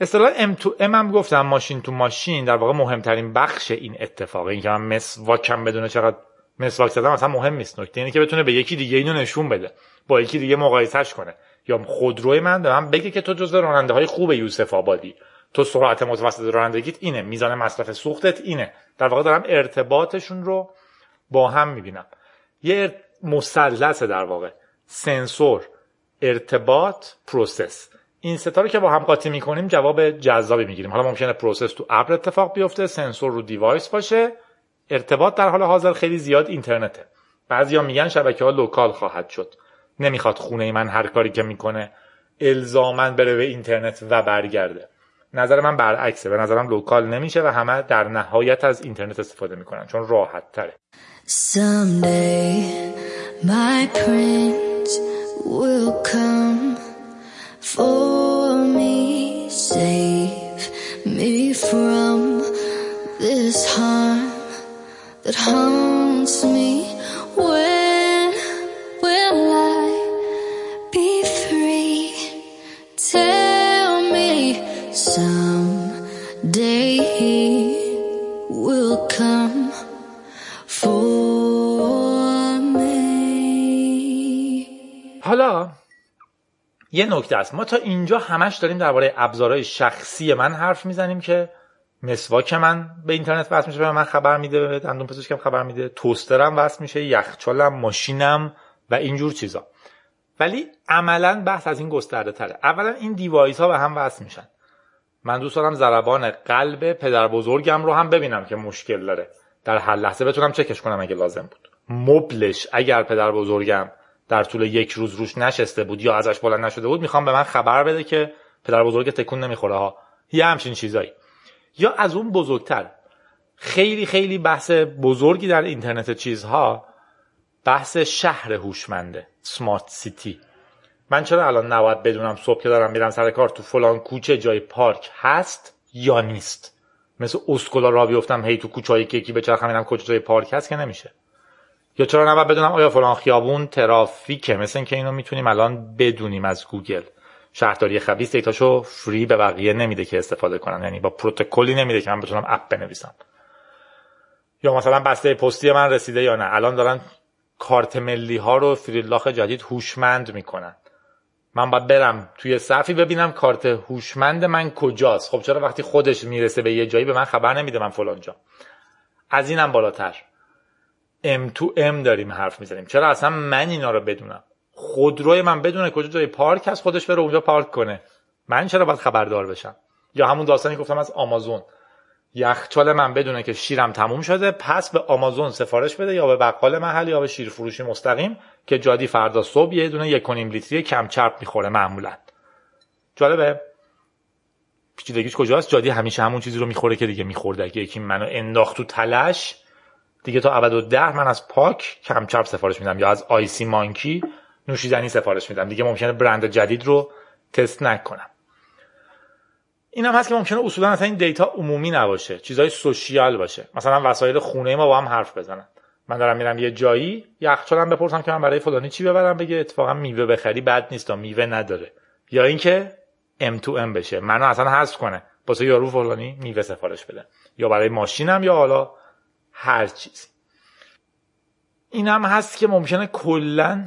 اصطلاح ام تو ام هم گفتم ماشین تو ماشین در واقع مهمترین بخش این اتفاقه. این که من مسواکم بدونه چقدر مسواک زدم اصلا مهم نیست. نکته اینه که بتونه به یکی دیگه اینو نشون بده با یکی دیگه مقایسهش کنه. یا خودروی من به من بگه که تو جزو راننده های خوب یوسف آبادی. تو سرعت متوسط رانندگیت اینه. میزان مصرف سوختت اینه. در واقع دارم ارتباطشون رو با هم می‌بینم. یه مثلث در واقع. سنسور ارتباط process. این سه تا رو که با هم قاطی می‌کنیم جواب جذابی می‌گیریم. حالا ممکنه process تو ابر اتفاق بیفته سنسور رو device باشه. ارتباط در حال حاضر خیلی زیاد اینترنته. بعضیا میگن شبکه ها local خواهد شد. نمی‌خواد خونه من هر کاری که می‌کنه الزامن بره به اینترنت و برگرده. نظر من برعکسه. به نظرم لوکال نمیشه و همه در نهایت از اینترنت استفاده می‌کنن. چون راحت تره Someday my prince will come. for me. Save me from this harm that haunts me. When will I be free? Tell me someday he will come for me. Hello. یه نکته است. ما تا اینجا همش داریم درباره ابزارهای شخصی من حرف می‌زنیم که مسواک من به اینترنت وصل میشه به من خبر میده دندون پزشکم خبر میده توسترم وصل میشه یخچالم ماشینم و اینجور چیزا. ولی عملا بحث از این گسترده تره. اولا این دیوایس ها به هم وصل میشن. من دوست دارم ضربان قلب پدر بزرگم رو هم ببینم که مشکل داره. در هر لحظه بتونم چکش کنم اگه لازم بود. مبلش اگر پدر بزرگم در طول یک روز روش نشسته بود یا ازش بلند نشده بود می‌خوام به من خبر بده که پدر بزرگ تکون نمی‌خوره ها. یه همچین چیزایی. یا از اون بزرگتر. خیلی خیلی بحث بزرگی در اینترنت چیزها بحث شهر هوشمنده smart city من چرا الان نباید بدونم صبح که دارم میرم سر کار تو فلان کوچه جای پارک هست یا نیست؟ مثل اسکلا راه بیفتم هی تو کوچه های کیکی بچرخم اینم کجا جای پارک هست که نمیشه. یا چرا نباید بدونم آیا فلان خیابون ترافیکه؟ مثل اینکه اینو می‌تونیم الان بدونیم از گوگل. شهرداری خبیث data شو free به بقیه نمیده که استفاده کنن. یعنی با پروتکلی نمیده که من بتونم app بنویسم. یا مثلا بسته پستی من رسیده یا نه. الان دارن کارت ملی ها رو فریلاخ جدید هوشمند می‌کنن. من باید برم توی صفی ببینم کارت هوشمند من کجاست. خب چرا وقتی خودش می‌رسه به یه جایی به من خبر نمیده من فلان جا. از اینم بالاتر. ام تو ام داریم حرف می‌زنیم. چرا اصلا من اینا رو بدونم؟ خودروی من بدونه کجا جای پارک هست خودش بره اونجا پارک کنه. من چرا باید خبردار بشم؟ یا همون داستانی گفتم از آمازون. یخچال من بدونه که شیرم تموم شده پس به آمازون سفارش بده یا به بقال محل یا به شیر فروشی مستقیم که جادی فردا صبح یه دونه یک لیتری کم چرب می‌خوره معمولا. جالبه؟ پیچیدگیش کجاست؟ جادی همیشه همون چیزی رو می‌خوره که دیگه میخورده. اگه یکی منو انداخت تو تلش دیگه تا ابد و ده من از پاک کم چرب سفارش میدم یا از آیسی مانکی نوشیدنی سفارش میدم. دیگه ممکنه برند جدید رو تست نکنم. این هم هست که ممکنه اصولا اصلا این دیتا عمومی نباشه چیزای سوشیال باشه. مثلا وسایل خونه ما با هم حرف بزنن. من دارم میرم یه جایی یخچالم بپرسم که من برای فلانی چی ببرم بگه اتفاقا میوه بخری بد نیست و میوه نداره. یا اینکه ام تو ام بشه. منو اصلا حذف کنه. واسه یارو فلانی میوه سفارش بده. یا برای ماشینم یا حالا هر چیزی این هم هست که ممکنه کلا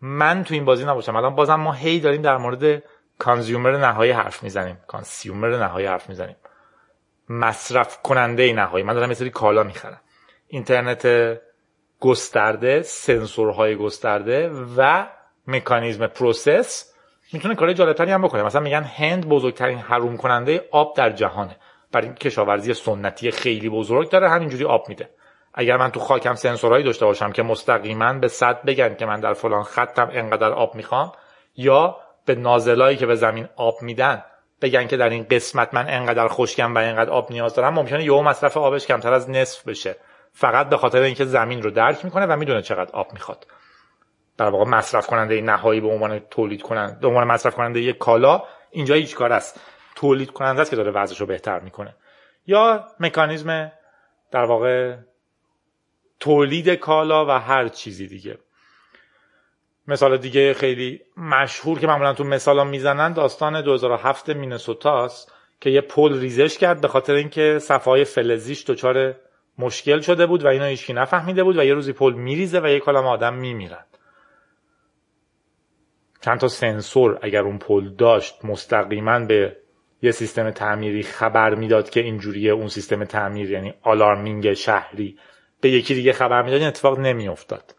من تو این بازی نباشم. الان بازم ما هی داریم در مورد consumer نهایی حرف می‌زنیم. consumer نهایی حرف می‌زنیم. مصرف کننده نهایی. من دارم یه سری کالا می‌خرم. اینترنت گسترده سنسورهای گسترده و مکانیزم process می‌تونه کار جالبتری هم بکنه. مثلا میگن هند بزرگترین حروم کننده آب در جهانه. برای کشاورزی سنتی خیلی بزرگ داره همینجوری آب میده. اگر من تو خاکم سنسورهایی داشته باشم که مستقیما به صد بگن که من در فلان خطم انقدر آب می‌خوام یا به نازلایی که به زمین آب میدن بگن که در این قسمت من انقدر خشکم و انقدر آب نیاز دارم ممکنه یهو مصرف آبش کمتر از نصف بشه. فقط به خاطر اینکه زمین رو درک می‌کنه و می‌دونه چقدر آب می‌خواد. در واقع مصرف کننده نهایی به عنوان تولید کننده به عنوان مصرف کننده یک کالا اینجا هیچ کار است. تولید کننده است که داره وضعش رو بهتر می‌کنه. یا مکانیزم در واقع تولید کالا و هر چیزی دیگه. مثال دیگه خیلی مشهور که معمولا تو مثالا می‌زنن داستان 2007 مینسوتاست که یه پل ریزش کرد به خاطر اینکه صفای فلزیش دچار مشکل شده بود و اینو هیچکی نفهمیده بود و یه روزی پل میریزه و یه کلم آدم میمیرن چند تا سنسور اگر اون پل داشت مستقیما به یه سیستم تعمیری خبر می‌داد که اینجوریه اون سیستم تعمیر یعنی آلارمینگ شهری به یکی دیگه خبر می‌داد این اتفاق نمیافتاد.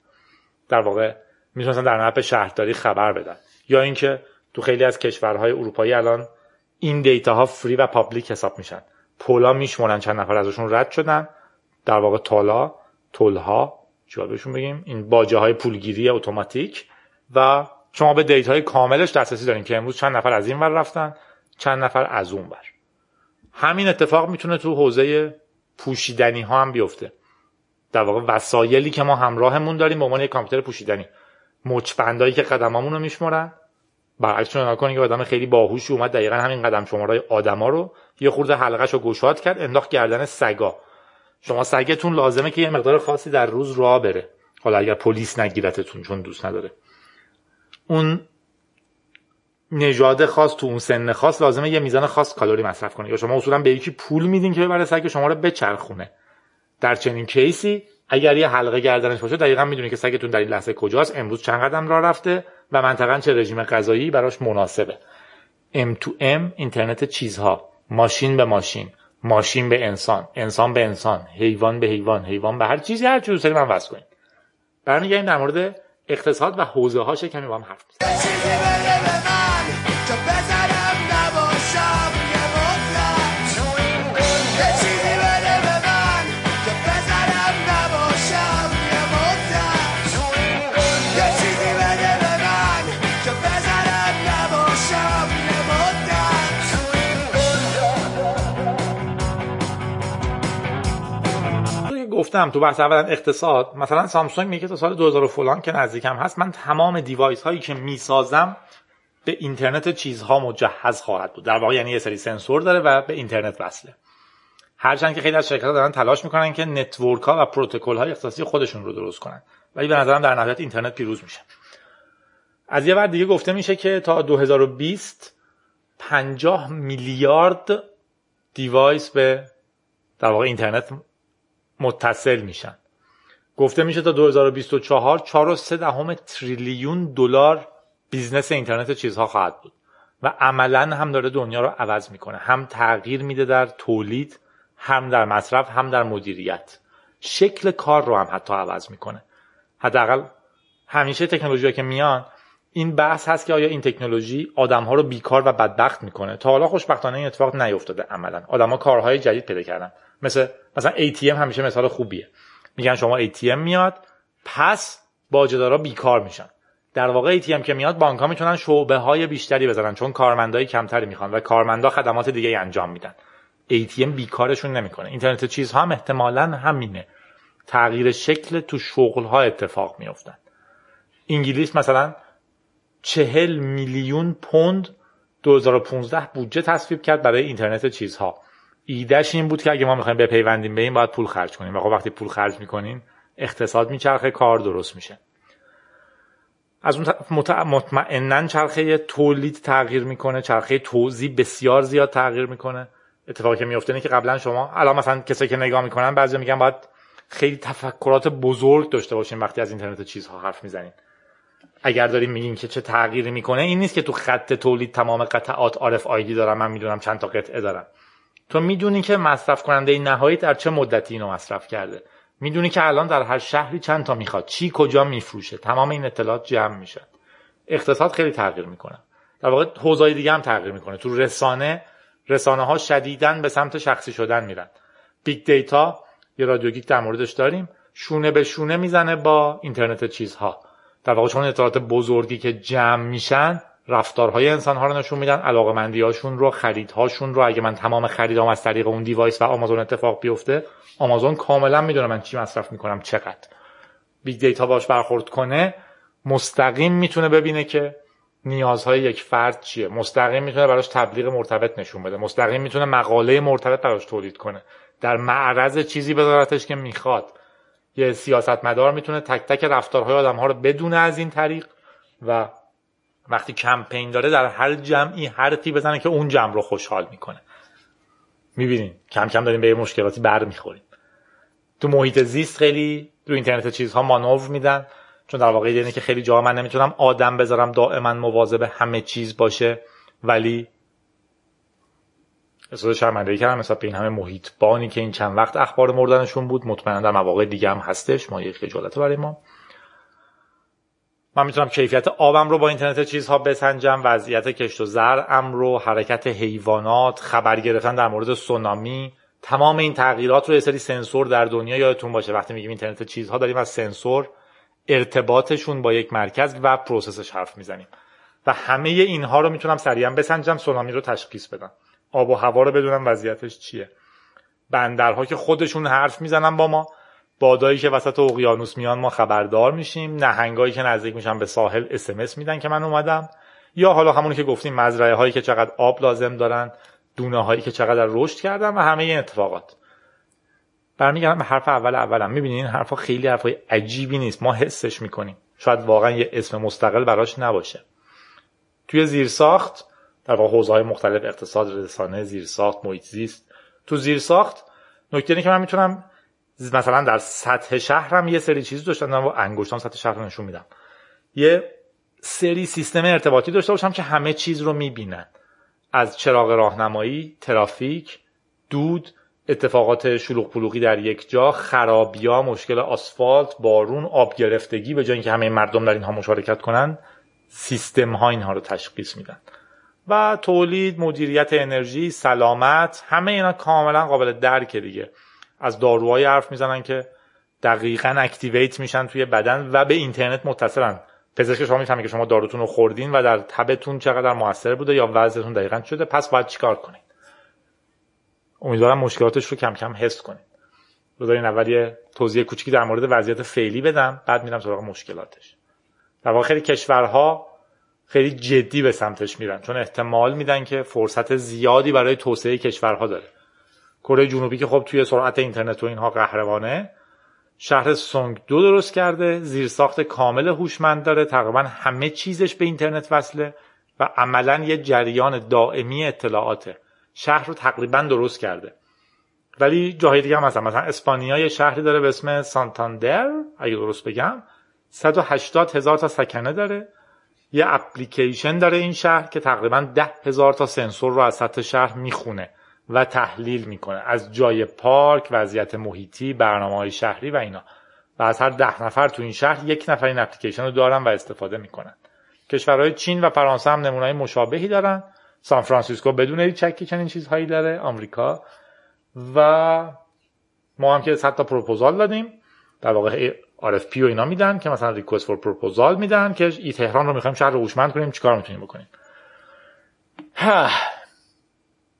در واقع می‌تونستن در نهایت شهرداری خبر بدن. یا اینکه تو خیلی از کشورهای اروپایی الان این دیتا ها فری و پابلیک حساب میشن. پولا میشمونن چند نفر ازشون رد شدن. در واقع تولا تولها چی بهشون بگیم؟ این باجه های پولگیری اتوماتیک. و شما به دیتا های کاملش دسترسی دارین که امروز چند نفر از این ور رفتن. چند نفر از اون ور. همین اتفاق می‌تونه تو حوزه پوشیدنی ها هم بیفته. در واقع وسایلی که ما همراهمون داریم به عنوان یک کامپیوتر پوشیدنی. مچبندایی که قدمامون رو میشمرن. برعکس نگاه که آدم خیلی باهوشی اومد دقیقا همین قدم شمارای آدما رو یه خورده حلقش رو گشاد کرد انداخت گردن سگا. شما سگتون لازمه که یه مقدار خاصی در روز راه بره. حالا اگر پلیس نگیرتتون چون دوست نداره. اون نژاد خاص تو اون سن خاص لازمه یه میزان خاص کالری مصرف کنه یا شما اصولا به یکی پول میدین که ببره سگ شما رو بچرخونه. در چنین کیسی اگر یه حلقه گردنش باشه دقیقا می‌دونی که سگتون در این لحظه کجاست. امروز چند قدم راه رفته و منطقا چه رژیم غذایی براش مناسبه. M to M اینترنت چیزها. ماشین به ماشین ماشین به انسان انسان به انسان حیوان به حیوان حیوان به هر چیزی هر چیزی من وصل کنید برمیگردیم در مورد اقتصاد و حوزه هاش کمی با هم حرف گفتم تو بحث اول اقتصاد مثلا سامسونگ میگه تا سال 2000 فلان که نزدیکم هست من تمام device هایی که می‌سازم به اینترنت چیزها مجهز خواهد بود. در واقع یعنی یه سری سنسور داره و به اینترنت وصله. هرچند که خیلی از شرکت‌ها دارن تلاش می‌کنن که network ها و پروتکل های اختصاصی خودشون رو درست کنن. ولی به نظرم در نهایت اینترنت پیروز میشه. از یه بعد دیگه گفته میشه که تا 2020 50 میلیارد device به در واقع اینترنت متصل میشن. گفته میشه تا 2024 4.3 دهم تریلیون دلار business اینترنت چیزها خواهد بود. و عملا هم داره دنیا رو عوض می‌کنه. هم تغییر میده در تولید هم در مصرف هم در مدیریت. شکل کار رو هم حتی عوض می‌کنه. حداقل همیشه تکنولوژی که میان این بحث هست که آیا این تکنولوژی آدم ها رو بیکار و بدبخت می‌کنه؟ تا حالا خوشبختانه این اتفاق نیفتاده عملا. آدما کارهای جدید پیدا کردن. مثل مثلا ATM همیشه مثال خوبیه. میگن شما ATM میاد پس باجدارا بیکار میشن. در واقع ATM که میاد بانک ها می‌تونن شعبه های بیشتری بزنن چون کارمندای کمتری می‌خوان و کارمندا خدمات دیگه انجام میدن. ATM بیکارشون نمی‌کنه. اینترنت چیزها هم احتمالا همینه. تغییر شکل تو شغل ها اتفاق میافتن. انگلیس مثلا چهل میلیون پوند 2015 بودجه تصویب کرد برای اینترنت چیزها. ایدهش این بود که اگه ما می‌خوایم بپیوندیم به این باید پول خرج کنیم. و خب وقتی پول خرج می‌کنیم اقتصاد میچرخه کار درست میشه. از اون مطمئنا چرخه تولید تغییر می‌کنه چرخه توزیع بسیار زیاد تغییر می‌کنه. اتفاقی که میفته اینه که قبلا شما الان مثلا کسایی که نگاه می‌کنن بعضی میگن باید خیلی تفکرات بزرگ داشته باشیم وقتی از اینترنت چیزها حرف می‌زنیم اگر داریم میگیم که چه تغییری می‌کنه این نیست که تو خط تولید تمام قطعات RFID دارم من می‌دونم چند تا قطعه دارم. تو می‌دونی که مصرف کننده نهایی در چه مدتی اینو مصرف کرده. می‌دونی که الان در هر شهری چند تا می‌خواد چی کجا میفروشه. تمام این اطلاعات جمع میشه. اقتصاد خیلی تغییر می‌کنه. در واقع حوزه‌های دیگه هم تغییر می‌کنه. تو رسانه رسانه ها شدیدا به سمت شخصی شدن میرن. big data یه رادیو گیک در موردش داریم. شونه به شونه می‌زنه با اینترنت چیزها. در واقع چون اطلاعات بزرگی که جمع میشن رفتارهای انسان ها رو نشون میدن علاقمندی هاشون رو خریدهاشون رو. اگه من تمام خریدام از طریق اون device و آمازون اتفاق بیفته آمازون کاملا می‌دونه من چی مصرف می‌کنم چقدر. big data باش برخورد کنه مستقیم می‌تونه ببینه که نیازهای یک فرد چیه. مستقیم می‌تونه براش تبلیغ مرتبط نشون بده. مستقیم می‌تونه مقاله مرتبط براش تولید کنه. در معرض چیزی بذارتش که می‌خواد. یه سیاستمدار می‌تونه تک تک رفتارهای آدم ها رو بدونه از این طریق و وقتی کمپین داره در هر جمعی حرفی بزنه که اون جمع رو خوشحال می‌کنه. می‌بینین؟ کم کم داریم به مشکلاتی بر می‌خوریم تو محیط زیست خیلی تو اینترنت چیزها مانور میدن چون در واقع اینه که خیلی جا من نمی‌تونم آدم بذارم دائما مواظب همه چیز باشه ولی احساس شرمندگی کردم مثلا به این همه محیط بانی که این چند وقت اخبار مردنشون بود مطمئنا در مواقع دیگه هم هستش ما یک خجالت برای ما. من می‌تونم کیفیت آبم رو با اینترنت چیزها بسنجم وضعیت کشت و زرعم رو حرکت حیوانات خبر گرفتن در مورد سونامی. تمام این تغییرات رو یه سری سنسور در دنیا یادتون باشه. وقتی میگیم اینترنت چیزها داریم از سنسور ارتباطشون با یک مرکز و process ش حرف می‌زنیم. و همه اینها رو می‌تونم سریعا بسنجم سونامی رو تشخیص بدم. آب و هوا رو بدونم وضعیتش چیه. بندرها که خودشون حرف می‌زنن با ما. بادایی که وسط اقیانوس میان ما خبردار میشیم نهنگایی که نزدیک میشن به ساحل اس میدن که من اومدم یا حالا همونی که گفتیم مزرعه هایی که چقدر آب لازم دارن دونه هایی که چقدر رشد کردن و همه این اتفاقات. برمیگردم به حرف اول اولم. می‌بینین این حرفا خیلی حرفای عجیبی نیست. ما حسش می‌کنیم. شاید واقعا یه اسم مستقل براش نباشه. توی زیرساخت در واقع حوزه های مختلف اقتصاد رسانه زیرساخت محیط زیست تو زیرساخت نکته که من می‌تونم مثلا در سطح شهرم یه سری چیزی داشتم و انگشتام سطح شهر رو نشون میدم یه سری سیستم ارتباطی داشته باشم که همه چیز رو می‌بینن. از چراغ راهنمایی ترافیک دود اتفاقات شلوغ پلوغی در یک جا خرابیا مشکل آسفالت بارون آب گرفتگی به جای اینکه همه مردم در اینها مشارکت کنند سیستم ها اینها رو تشخیص میدن. و تولید مدیریت انرژی سلامت همه اینا کاملا قابل درک دیگه. از داروهای حرف می‌زنن که دقیقا اکتیویت میشن توی بدن و به اینترنت متصلن. پزشک شما می‌فهمه که شما داروتون رو خوردین و در تبتون چقدر موثر بوده یا وضعتون دقیقا شده پس باید چیکار کنید امیدوارم مشکلاتش رو کم کم حس کنید بذارین اول یه توضیح کوچیکی در مورد وضعیت فعلی بدم بعد میرم سراغ مشکلاتش. در واقع خیلی کشورها خیلی جدی به سمتش میرن چون احتمال میدن که فرصت زیادی برای توسعه کشورها داره. کره جنوبی که خب توی سرعت اینترنت و اینها قهرمانه. شهر سونگ دو درست کرده زیرساخت کامل هوشمند داره تقریبا همه چیزش به اینترنت وصله و عملا یه جریان دائمی اطلاعاته. شهر رو تقریبا درست کرده. ولی جاهای دیگه هم هستن. مثلا اسپانیا یه شهری داره به اسم سانتاندر اگه درست بگم. 180 هزار تا سکنه داره. یه اپلیکیشن داره این شهر که تقریبا ده هزار تا سنسور رو از سطح شهر می‌خونه. و تحلیل می‌کنه. از جای پارک وضعیت محیطی برنامه های شهری و اینا. و از هر ده نفر تو این شهر یک نفر این اپلیکیشن رو دارن و استفاده می‌کنن. کشورهای چین و فرانسه هم نمونای مشابهی دارن. سان فرانسیسکو بدون هیچ چنین چیزهایی داره. آمریکا. و ما هم که تا پروپوزال دادیم. در واقع RFP و اینا میدن که مثلا ریکوست فور پروپوزال میدن که ای تهران رو می‌خوایم شهر رو هوشمند کنیم چیکار می‌تونیم بکنیم. ها.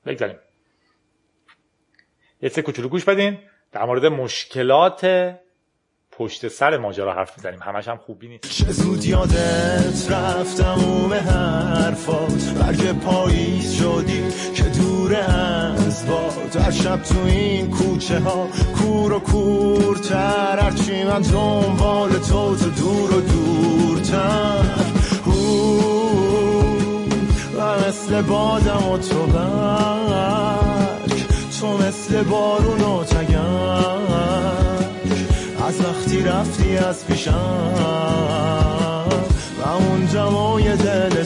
بگذاریم. یه سه کوچولو گوش بدین. در مورد مشکلات پشت سر ماجرا حرف می‌زنیم. همش هم خوبی نیست. چه زود یادت رفتم اوم حرفات. برگ پاییز شدی که دور از باد. در شب تو این کوچه ها کور و کورتر. هرچی من دنبال تو تو دور و دورتر. و مثل بادم و تو برگ تو مثل بارون و تگم از وقتی رفتی از پیشم و اون جمعای دل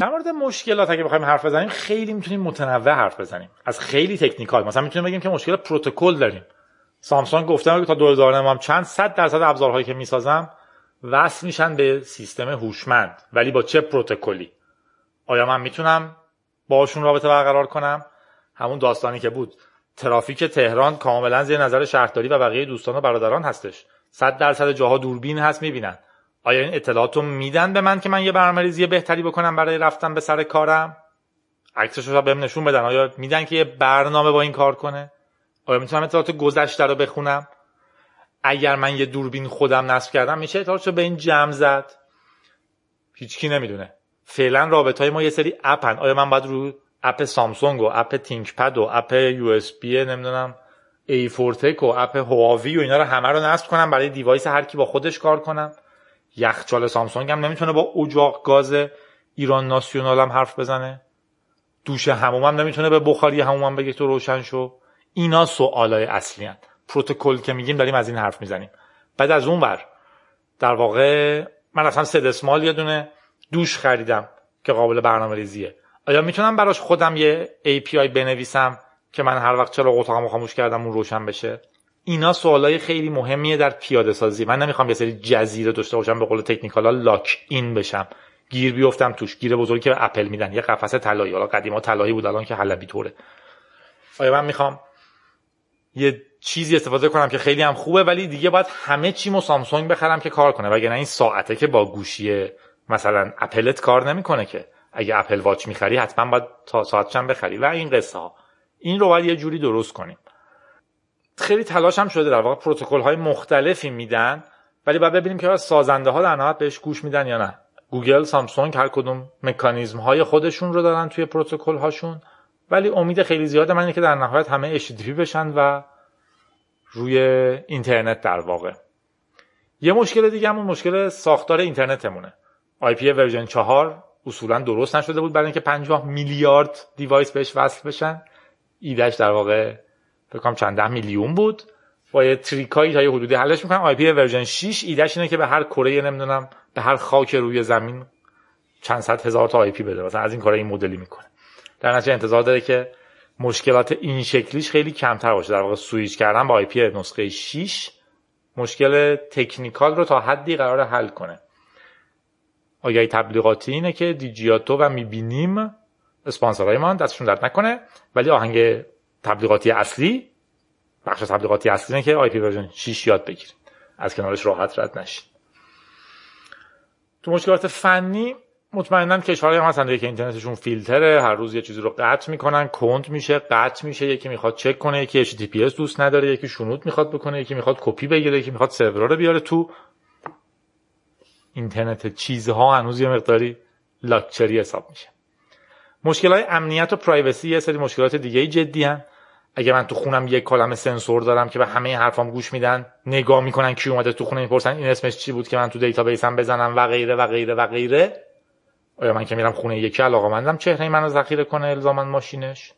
در مورد مشکلات اگه بخوایم حرف بزنیم خیلی می‌تونیم متنوع حرف بزنیم. از خیلی تکنیکال مثلا می‌تونیم بگیم که مشکل پروتکل داریم. سامسونگ گفتم که تا 2009 هم چند صد درصد ابزارهایی که می‌سازم وصل میشن به سیستم هوشمند. ولی با چه پروتکلی؟ آیا من می‌تونم باشون رابطه برقرار کنم؟ همون داستانی که بود. ترافیک تهران کاملا زیر نظر شهرداری و بقیه دوستان و برادران هستش. صد درصد جاها دوربین هست می‌بینن. آیا این اطلاعات رو میدن به من که من یه برنامه‌ریزی بهتری بکنم برای رفتن به سر کارم؟ عکسش رو بهم نشون بدن. آیا میدن که یه برنامه با این کار کنه؟ آیا می‌تونم اطلاعات گذشته رو بخونم؟ اگر من یه دوربین خودم نصب کردم میشه اطلاعات رو به این جمع زد؟ هیچکی نمی‌دونه. فعلا رابط های ما یه سری اپن آیا من باید رو app سامسونگ و app ThinkPad و app USB نمی‌دونم A4Tech و app هواوی و اینا رو همه رو نصب کنم برای device هر کی با خودش کار کنم؟ یخچال سامسونگ هم نمی‌تونه با اجاق گاز ایران ناسیونال هم حرف بزنه؟ دوش حموم هم نمی‌تونه به بخاری حموم بگه تو روشن شو؟ اینا سوالای اصلی هن. پروتکل که میگیم داریم از این حرف می‌زنیم. بعد از اون بر در واقع من اصلا سد اسمال یه دونه دوش خریدم که قابل برنامه ریزیه. آیا می‌تونم براش خودم یه API بنویسم که من هر وقت چرا اتاقمو خاموش کردم اون روشن بشه؟ اینا سوالای خیلی مهمیه در پیاده سازی. من نمی‌خوام یه سری جزیره داشته باشم به قول تکنیکالا لاک این بشم. گیر بیفتم توش. گیر بزرگی که اپل میدن. یه قفسه طلایی. حالا قدیما طلایی بود الان که حلبی طوره. آیا من می‌خوام یه چیزی استفاده کنم که خیلی هم خوبه ولی دیگه باید همه چیمو سامسونگ بخرم که کار کنه. وگرنه این ساعته که با گوشی مثلا اپلت کار نمی‌کنه که. اگه Apple Watch می‌خری حتما باید تا ساعتش هم بخری. و این قصه ها این رو باید یه جوری درست کنیم. خیلی تلاش هم شده در واقع. پروتکل های مختلفی میدن. ولی باید ببینیم که سازنده ها در نهایت بهش گوش میدن یا نه. گوگل سامسونگ هر کدوم مکانیزم های خودشون رو دارن توی پروتکل هاشون ولی امید خیلی زیاده من که در نهایت همه HTTP بشن و روی اینترنت در واقع. یه مشکل دیگه همون مشکل ساختار اینترنتمونه. IP version 4 اصولا درست نشده بود برای اینکه 50 میلیارد device بهش وصل بشن. ایدهش در واقع فکر چند ده میلیون بود. با یه trick هایی تا یه حدودی حلش می‌کنم IP version 6 ایدهش اینه که به هر کره نمی‌دونم به هر خاک روی زمین چند صد هزار تا IP بده. مثلا از این کارا این مدلی می‌کنه. در نتیجه انتظار داره که مشکلات این شکلیش خیلی کمتر باشه. در واقع سویچ کردن با IP نسخه 6 مشکل technical رو تا حدی قراره حل کنه. آگهی تبلیغاتی اینه که دیجیاتو و می‌بینیم اسپانسرهای ما دستشون درد نکنه ولی آهنگ تبلیغاتی اصلی بخش تبلیغاتی اصلی اینه که IP version 6 یاد بگیرید از کنارش راحت رد نشید تو مشکلات فنی مطمئنا کشورهای هم هستن که اینترنتشون فیلتره هر روز یه چیزی رو قطع می‌کنن کند میشه قطع میشه یکی می‌خواد چک کنه یکی HTTPS دوست نداره یکی شنود می‌خواد بکنه یکی می‌خواد کپی بگیره یکی می‌خواد سرور رو بیاره تو اینترنت چیزها هنوز یه مقداری لاکچری حساب میشه. مشکل های امنیت و privacy یه سری مشکلات دیگه جدی هن. اگه من تو خونم یک عالمه سنسور دارم که به همه حرفام گوش میدن نگاه می‌کنن کی اومده تو خونه می‌پرسن این اسمش چی بود که من تو database م بزنم و غیره و غیره و غیره. آیا من که میرم خونه یکی علاقمندم چهره منو ذخیره کنه الزاما ماشینش؟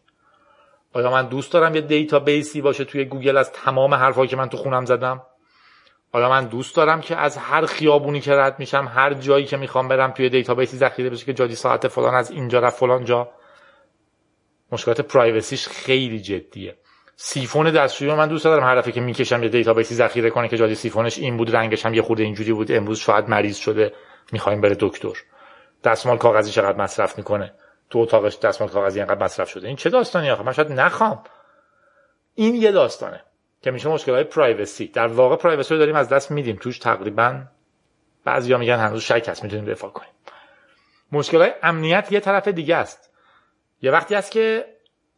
آیا من دوست دارم یه database ی باشه توی گوگل از تمام حرفایی که من تو خونم زدم؟ آیا من دوست دارم که از هر خیابونی که رد میشم هر جایی که می‌خوام برم توی database ی ذخیره بشه که جادی ساعت فلان از اینجا رفت فلان جا. مشکلات privacy ش خیلی جدیه. سیفون دستشویی من دوست دارم. هر دفعه که می‌کشم یه database ی ذخیره کنه که جادی سیفونش این بود رنگش هم یه خورده اینجوری بود امروز شاید مریض شده می‌خوایم بره دکتر. دستمال کاغذی چقدر مصرف می‌کنه؟ تو اتاقش دستمال کاغذی اینقدر مصرف شده. این چه داستانی آخه؟ من شاید نخوام. این یه داستانه. که میشه مشکل های privacy در واقع privacy رو داریم از دست میدیم. توش تقریبا بعضیا میگن هنوز شک هست می‌تونیم دفاع کنیم. مشکل های امنیت یه طرف دیگه است. یه وقتی هست که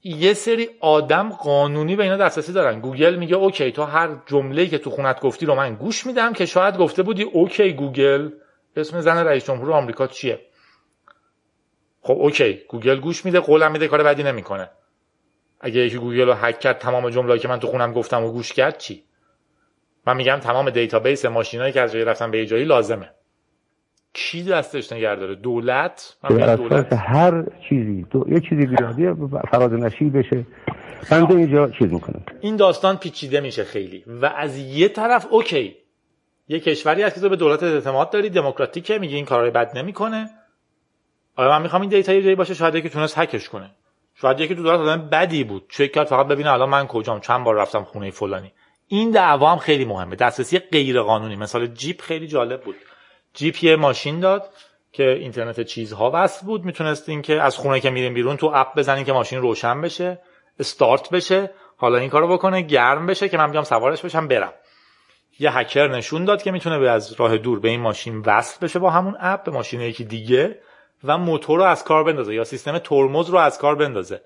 یه سری آدم قانونی به اینا دسترسی دارن. گوگل میگه اوکی تو هر جمله که تو خونت گفتی رو من گوش میدم که شاید گفته بودی OK Google. اسم زن رئیس جمهور آمریکا چیه؟ خب OK Google گوش میده قولم میده کار بدی نمی‌کنه. اگه یکی گوگل رو هک کرد تمام جمله‌ای که من تو خونم گفتم و گوش کرد چی؟ من میگم تمام database ماشینایی که از جایی رفتن به جایی لازمه. کی دستش نگه داره؟ دولت؟ من دولت. هر چیزی. دو... یه چیزی بیادی فراز نشی بشه. بنده اینجا چیز می‌کنم. این داستان پیچیده میشه خیلی. و از یه طرف OK. یه کشوری هست که تو به دولت اعتماد داری دموکراتیکه میگه این کارهای بد نمی‌کنه. آیا من می‌خوام این data یه جایی باشه شاید که تونست هکش کنه. شاید یکی تو دولت آدم بدی بود. چک کرد فقط ببینه الان من کجام؟ چند بار رفتم خونه فلانی. این دعوا هم خیلی مهمه. دسترسی غیر قانونی مثال جیپ خیلی جالب بود. جیپ یه ماشین داد که اینترنت چیزها وصل بود. می‌تونستین که از خونه که میرین بیرون تو app بزنین که ماشین روشن بشه استارت بشه حالا این کارو بکنه گرم بشه که من بیام سوارش بشم برم. یه هکر نشون داد که می‌تونه به از راه دور به این ماشین وصل بشه با همون app به ماشین یکی دیگه. و موتور رو از کار بندازه یا سیستم ترمز رو از کار بندازه.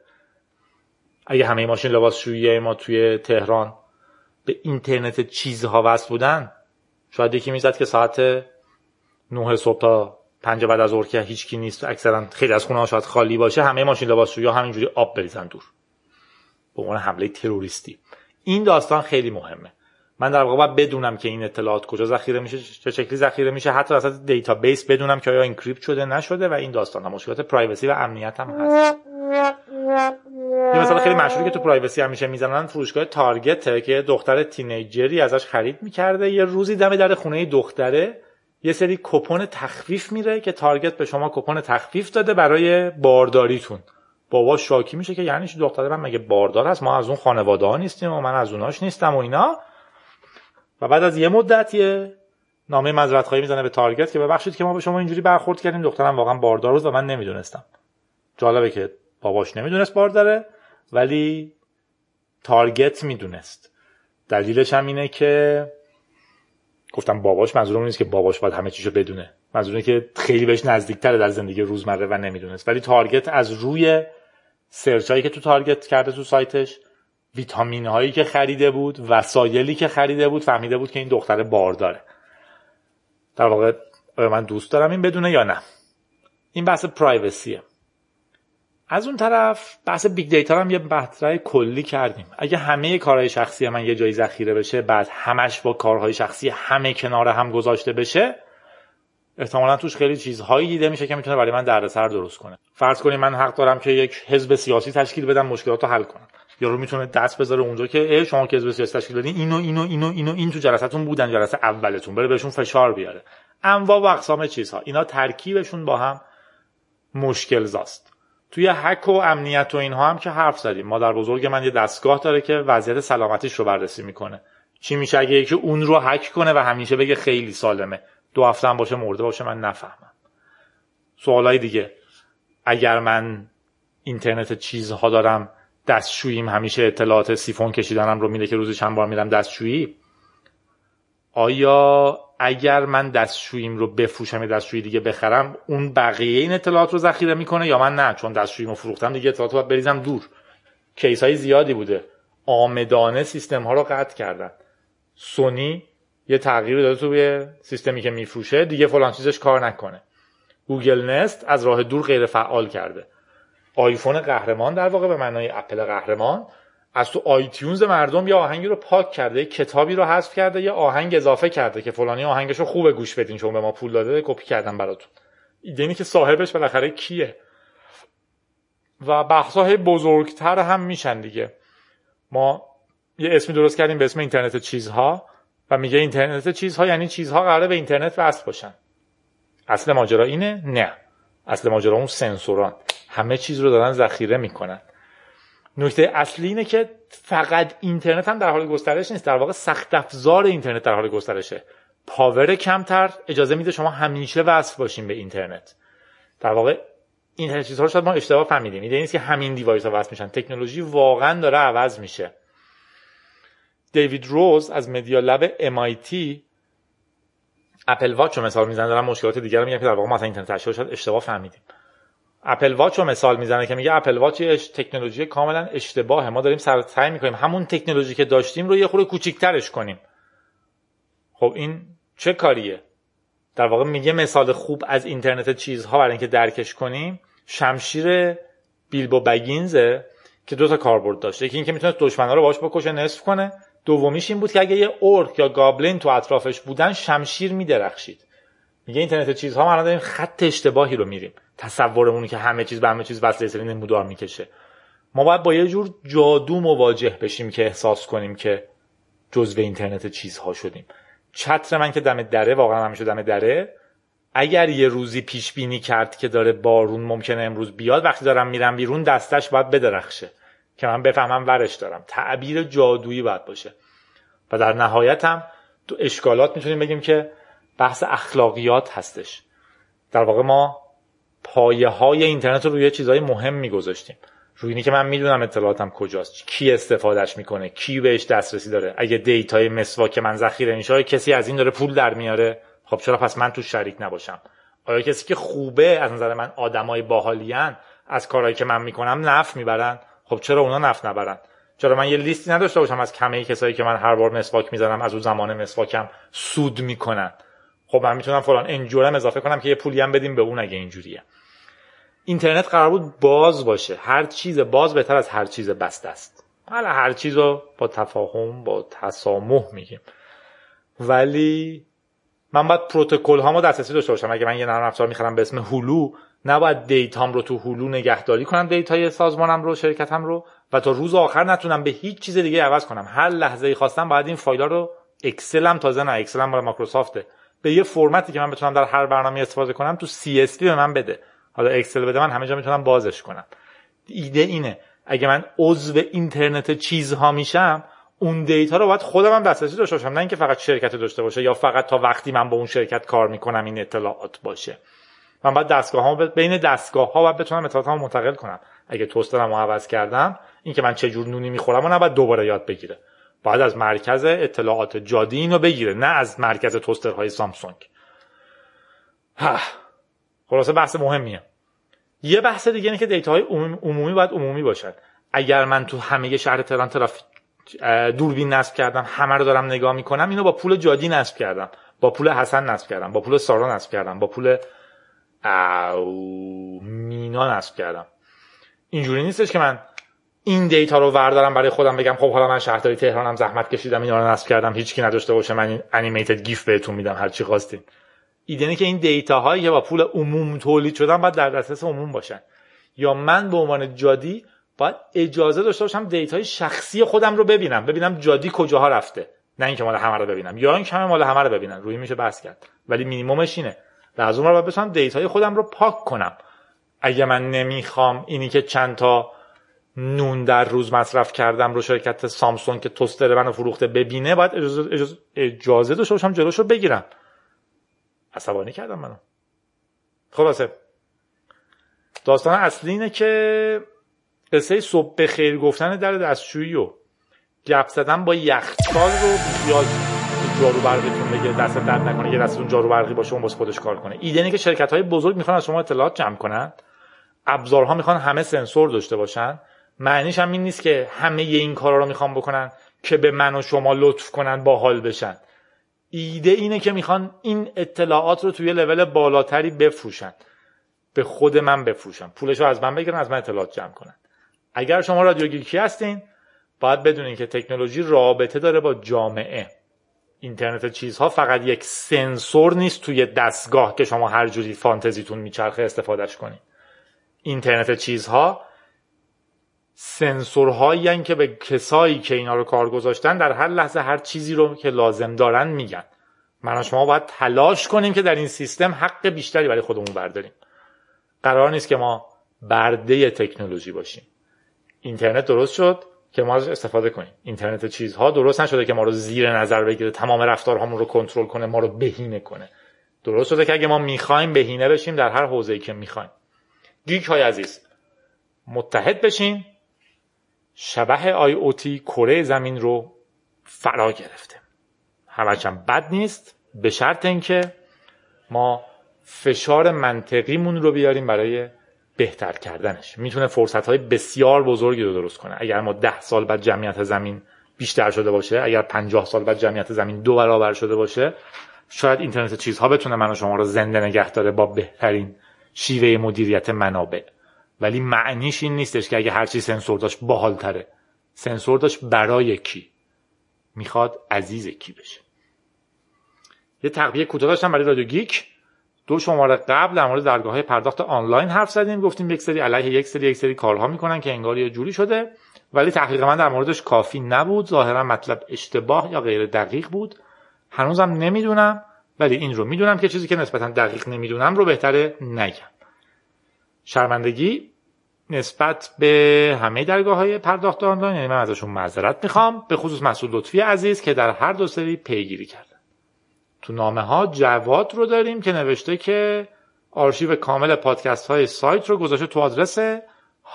اگه همه ماشین لباسشویی ما توی تهران به اینترنت چیزها وصل بودن شاید یکی می‌زد که ساعت 9 صبح تا 5 بعد از ظهر که هیچکی نیست اکثرا خیلی از خونه شاید خالی باشه همه ماشین لباسشویی همینجوری آب بریزن دور. به عنوان حمله تروریستی. این داستان خیلی مهمه. من در واقع باید بدونم که این اطلاعات کجا ذخیره میشه چه شکلی ذخیره میشه حتی از database بدونم که آیا encrypt شده نشده و این داستان ها مشکلات privacy و امنیت هم هست. یه مثال خیلی مشهوری که تو privacy همیشه می‌زنن فروشگاه تارگت که دختر teenager ی ازش خرید می‌کرده یه روزی دم در خونه دختره یه سری کوپن تخفیف میره که تارگت به شما کوپن تخفیف داده برای بارداریتون. بابا شاکی میشه که یعنی دختر من مگه باردار هست؟ ما از اون خانواده ها نیستیم و من از اوناش نیستم و اینا. و بعد از یه مدت یه نامه معذرت خواهی می‌زنه به تارگت که ببخشید که ما به شما اینجوری برخورد کردیم دخترم واقعا باردار بود و من نمی‌دونستم. جالبه که باباش نمی‌دونست بارداره ولی Target می‌دونست. دلیلش هم اینه که گفتم باباش منظورم نیست که باباش باید همه چیشو بدونه. منظورم که خیلی بهش نزدیکتره در زندگی روزمره و نمی‌دونست. ولی Target از روی search هایی که تو Target کرده تو سایتش ویتامین هایی که خریده بود وسایلی که خریده بود فهمیده بود که این دختر بار داره. در واقع من دوست دارم این بدونه یا نه؟ این بحث privacy ه. از اون طرف بحث big data هم یه مطرح کلی کردیم. اگه همه کارهای شخصی من یه جایی ذخیره بشه بعد همش با کارهای شخصی همه کنار هم گذاشته بشه احتمالا توش خیلی چیزهایی دیده میشه که می‌تونه برای من دردسر درست کنه. فرض کنیم من حق دارم که یک حزب سیاسی تشکیل بدم مشکلات رو حل کنم. یارو می‌تونه دست بذاره اونجا که شما که حزب سیاسی تشکیل بدین اینو اینو اینو اینو این تو جلسهتون بودن جلسه اولتون بره بهشون فشار بیاره. انواع و اقسام چیزها. اینا ترکیبشون با هم مشکل زاست. توی حک و امنیت و اینها هم که حرف زدیم. مادر بزرگ من یه دستگاه داره که وضعیت سلامتیش رو بررسی می‌کنه. چی میشه اگه یکی اون رو حک کنه و همیشه بگه خیلی سالمه؟ دو هفته هم باشه مرده باشه من نفهمم. سوالای دیگه. اگر من اینترنت چیزها دارم دستشوییم. همیشه اطلاعات سیفون کشیدنم رو میده که روزی چند بار میرم دستشویی. آیا اگر من دستشوییم رو بفروشم یا دستشویی دیگه بخرم اون بقیه این اطلاعات رو ذخیره می‌کنه یا من نه؟ چون دستشوییمو فروختم دیگه اطلاعات رو بریزم دور. case های زیادی بوده. عامدانه سیستم ها رو قطع کردن. سونی یه تغییر داده توی سیستمی که میفروشه. دیگه فلان چیزش کار نکنه. Google Nest از راه دور غیر فعال کرده. آیفون قهرمان در واقع به معنای اپل قهرمان از تو آیتیونز مردم یه آهنگی رو پاک کرده کتابی رو حذف کرده یه آهنگ اضافه کرده که فلانی آهنگش رو خوبه گوش بدین چون به ما پول داده کپی کردم براتون. اینه که صاحبش بالاخره کیه؟ و بحثای بزرگتر هم میشن دیگه. ما یه اسمی درست کردیم به اسم اینترنت چیزها و میگه اینترنت چیزها یعنی چیزها قراره به اینترنت وصل باشن. اصل ماجرا اینه؟ نه. اصل ماجرا اون سنسوران. همه چیز رو دارن ذخیره می‌کنن. نکته اصلی اینه که فقط اینترنت هم در حال گسترش نیست. در واقع سخت افزار اینترنت در حال گسترشه. power کمتر اجازه میده شما همیشه وصل باشین به اینترنت. در واقع این چیزها رو شاید ما اشتباه فهمیدیم. ایده نیست که همین device ها وصل میشن. تکنولوژی واقعا داره عوض میشه. دیوید روز از Media Lab MIT Apple Watch رو مثال می‌زنه دارم مشکلات دیگر رو میگم که در واقع ما اینترنت شیء اشتباه فهمیدیم. اپل واچ رو مثال می‌زنه که میگه اپل واچ تکنولوژی کاملا اشتباهه ما داریم سعی می‌کنیم همون تکنولوژی که داشتیم رو یه خورده کوچیکترش کنیم. خب این چه کاریه؟ در واقع میگه مثال خوب از اینترنت چیزها برای اینکه درکش کنیم. شمشیر بیلبو بگینزه که دو تا کاربرد داشته یکی اینکه می‌تونه دشمنا رو باش بکشه نصف کنه. دومیش این بود که اگه یه اورک یا گابلین تو اطرافش بودن شمشیر میدرخشید. میگه اینترنت چیزها ما داریم خط اشتباهی رو میریم. تصورمون که همه چیز به همه چیز وصله سری نمودار می‌کشه. ما باید با یه جور جادو مواجه بشیم که احساس کنیم که جزو اینترنت چیزها شدیم. چتر من که دم دره واقعا همیشه دم دره. اگر یه روزی پیش بینی کرد که داره بارون ممکنه امروز بیاد وقتی دارم میرم بیرون دستش باید بدرخشه. که من بفهمم ورش دارم. تعبیر جادویی باید باشه. و در نهایت هم تو اشکالات می‌تونیم بگیم که بحث اخلاقیات هستش. در واقع ما پایه های اینترنت رو روی چیزهای مهم میگذاشتیم. روی اینی که من می‌دونم اطلاعاتم کجاست. کی استفادهش می‌کنه؟ کی بهش دسترسی داره؟ اگه دیتای مسواک من ذخیره میشه کسی از این داره پول در میاره؟ خب چرا پس من تو شریک نباشم؟ آیا کسی که خوبه از نظر من آدمای باحالیان از کارهایی که من می‌کنم نف می‌برن؟ خب چرا اونا نف نبرن؟ چرا من یه لیستی نداشته باشم از کمه کسایی که من هر بار مسواک می‌زنم از اون زمان مسواکم سود می‌کنن؟ خب من می‌تونم فلان انجورم اضافه کنم که یه پولی هم بدیم به اون اگه اینجوریه. اینترنت قرار بود باز باشه. هر چیز باز بهتر از هر چیز بسته است. حالا هر چیز رو با تفاهم با تسامح میگیم. ولی من باید پروتکل هامو دسترسی داشته باشم. اگه من یه نرم افزار می‌خرم به اسم هلو نباید data م رو تو هلو نگهداری کنم data ی سازمانم رو شرکتم رو و تا روز آخر نتونم به هیچ چیز دیگه عوض کنم. هر لحظه ای خواستم باید این فایل رو Excel هم تازه نه Excel هم برای مایکروسافته. به یه فرمتی که من بتونم در هر برنامه استفاده کنم تو CSV به من بده. حالا Excel بده من همه جا می‌تونم بازش کنم. ایده اینه اگه من عضو اینترنت چیزها میشم اون data رو باید خودم هم دسترسی داشته باشم نه اینکه فقط شرکت داشته باشه یا فقط تا وقتی من با اون شرکت کار می‌کنم این اطلاعات باشه. من باید دستگاه ها بین دستگاه ها باید بتونم اطلاعات منتقل کنم. اگه توسترم رو عوض کردم اینکه من چه جور نونی می‌خورم و نباید دوباره یاد بگیره. باید از مرکز اطلاعات جادی اینو بگیره نه از مرکز توسترهای سامسونگ. ها خلاصه بحث مهمیه. یه بحث دیگه اینه که دیتاهای عمومی باید عمومی باشد اگر من تو همه شهر تهران ترافیک دوربین نصب کردم همه رو دارم نگاه می‌کنم اینو با پول جادی نصب کردم. با پول حسن نصب کردم با پول سارا نصب کردم با پول او مینا نصب کردم. اینجوری نیستش که من این data رو وردارم برای خودم بگم خب حالا من شهرداری تهرانم زحمت کشیدم اینا رو نصب کردم هیچکی نداشته باشه من این animated GIF بهتون میدم هر چی خواستین. ایده اینه که این data هایی که با پول عموم تولید شدن باید در دسترس عموم باشن. یا من به عنوان جادی باید اجازه داشته باشم data ی شخصی خودم رو ببینم ببینم جادی کجاها رفته. نه اینکه مال همه رو ببینم یا اینکه همه مال همه رو ببینن. روی میشه بحث کرد. ولی مینیممش اینه. و از اون باید بتونم دیتای خودم رو پاک کنم. اگه من نمی‌خوام اینی که چند تا نون در روز مصرف کردم رو شرکت سامسونگ که توستر منو فروخته ببینه باید اجازه, اجازه, اجازه داشته باشم جلوش رو بگیرم. عصبانی کردم منو. خلاصه. داستان اصلی اینه که قصه صبح به خیر گفتن در دستشویی و گپ زدن با یخچال رو زیاد جارو برقیتون بگه دست درد نکنه یه دستتون جارو برقی باشه اون واسه خودش کار کنه. ایده اینه که شرکت های بزرگ می‌خوان از شما اطلاعات جمع کنن. ابزارها می‌خوان همه سنسور داشته باشن. معنیش هم این نیست که همه این کارا رو می‌خوان بکنن که به من و شما لطف کنن باحال بشن. ایده اینه که می‌خوان این اطلاعات رو توی لول بالاتری بفروشن. به خود من بفروشن. پولش رو از من بگیرن از من اطلاعات جمع کنن. اگر شما رادیو گیکی هستین باید بدونین که تکنولوژی رابطه داره با جامعه. اینترنت چیزها فقط یک سنسور نیست توی دستگاه که شما هر جوری فانتزیتون میچرخه استفادهش کنین. اینترنت چیزها سنسورهایی که به کسایی که اینا رو کار گذاشتن در هر لحظه هر چیزی رو که لازم دارن میگن. من شما باید تلاش کنیم که در این سیستم حق بیشتری برای خودمون برداریم. قرار نیست که ما برده تکنولوژی باشیم. اینترنت درست شد که ما استفاده کنیم. اینترنت چیزها درست نشده که ما رو زیر نظر بگیره تمام رفتارهامون رو کنترل کنه ما رو بهینه کنه. درست شده که اگه ما می‌خوایم بهینه بشیم در هر حوزه‌ای که می‌خوایم. گیک های عزیز متحد بشین شبه آی اوتی کره زمین رو فرا گرفته. همچنان بد نیست به شرط اینکه ما فشار منطقیمون رو بیاریم برای بهتر کردنش. می‌تونه فرصت های بسیار بزرگی رو درست کنه. اگر ما ده سال بعد جمعیت زمین بیشتر شده باشه اگر پنجاه سال بعد جمعیت زمین دو برابر شده باشه شاید اینترنت چیزها بتونه من و شما رو زنده نگه داره با بهترین شیوه مدیریت منابع. ولی معنیش این نیستش که اگه هرچی سنسور داشت باحالتره. سنسور داشت برای کی؟ می‌خواد عزیز کی بشه. یه تقویه کوتاه داشتم برای رادیو گیک. دو شماره قبل در مورد درگاه های پرداخت آنلاین حرف زدیم. گفتیم یک سری علیه یک سری یک سری کارها می‌کنن که انگار یه جوری شده. ولی تحقیق من در موردش کافی نبود. ظاهرا مطلب اشتباه یا غیر دقیق بود. هنوزم نمی‌دونم ولی این رو می‌دونم که چیزی که نسبتا دقیق نمی‌دونم رو بهتره نگم. شرمندگی نسبت به همه درگاه های پرداخت آنلاین یعنی من ازشون معذرت می‌خوام. به خصوص مسعود لطفی عزیز که در هر دو سری پیگیری کردن تو نامه ها جواد رو داریم که نوشته که آرشیو کامل پادکست های سایت رو گذاشته تو آدرس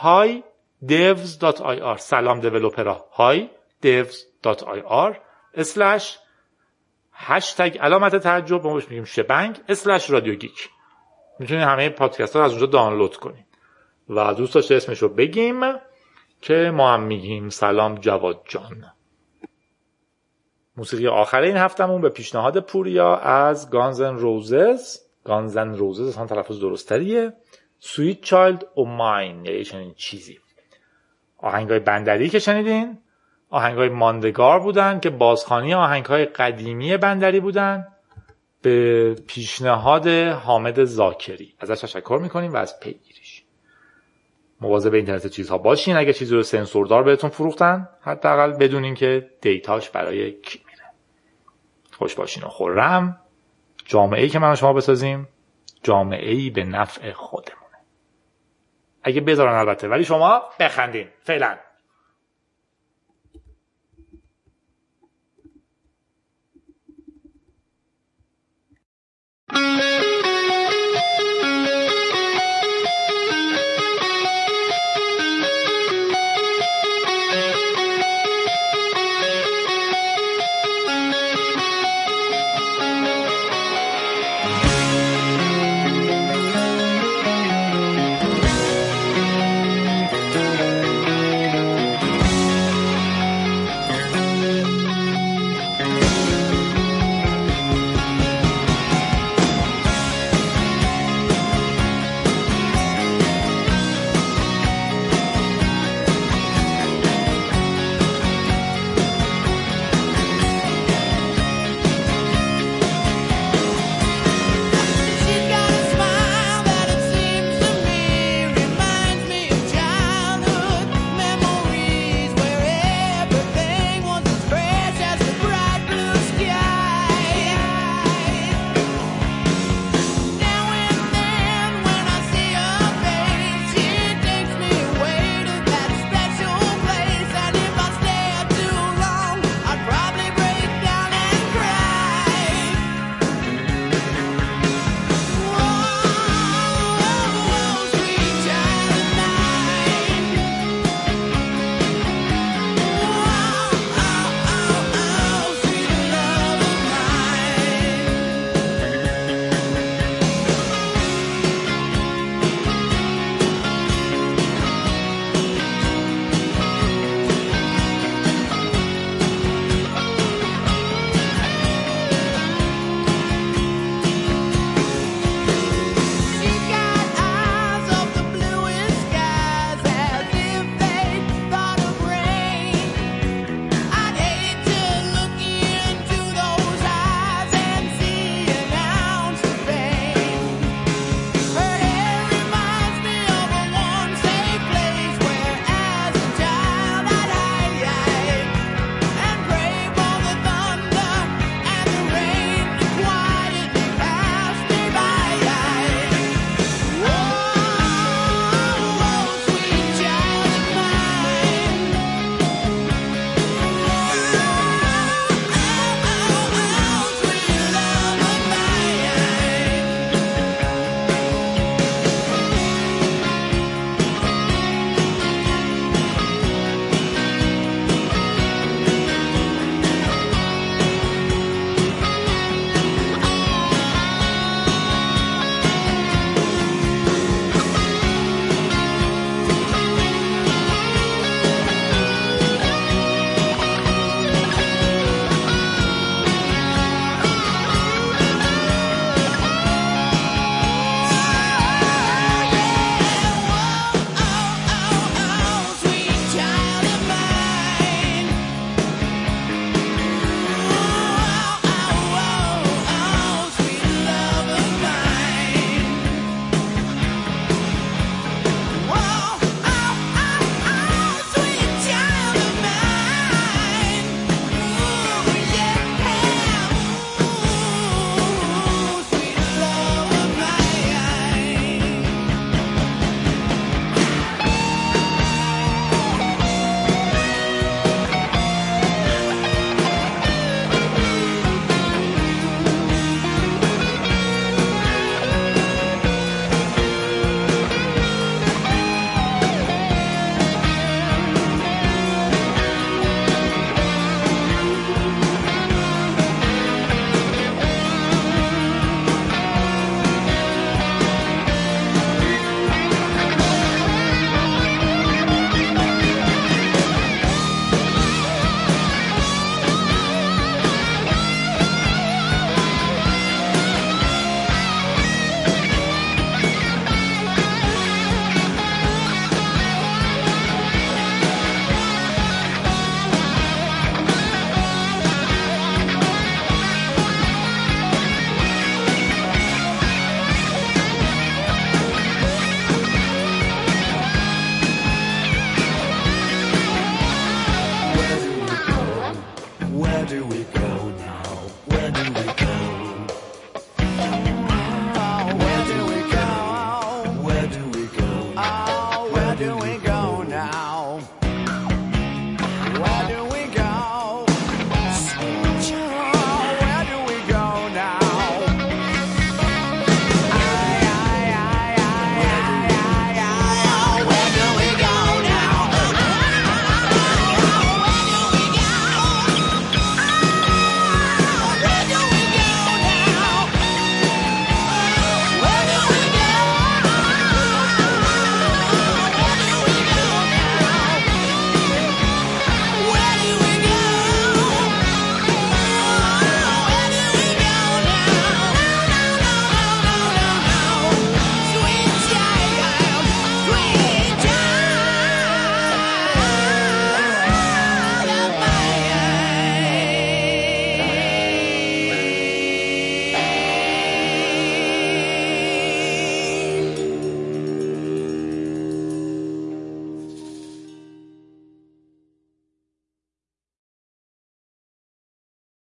hi.devs.ir سلام دیولوپرا hi.devs.ir اسلش هشتگ علامت تعجب ما میگیم شبنگ. اسلش رادیو گیک. می‌تونید همه پادکست ها از اونجا دانلود کنید و دوست داشته اسمش رو بگیم که ما هم میگیم سلام جواد جان. موسیقی آخر این هفتمون به پیشنهاد پوریا از گانزن روزز گانزن روزز اصلا تلفظ درستریه. سویت چایلد او ماین یا چنین چیزی. آهنگای بندری که شنیدین. آهنگای ماندگار بودن که بازخانی آهنگای قدیمی بندری بودن. به پیشنهاد حامد زاکری. ازش تشکر می‌کنیم و از پیگیریش. مواظب اینترنت چیزها باشین. اگه چیزی رو سنسوردار بهتون فروختن حداقل بدونین که دیتاش برای کی میره. خوش باشین و خورم. جامعه ای که من و شما بسازیم جامعه ای به نفع خودمونه. اگه بذارن البته ولی شما بخندین. فعلا.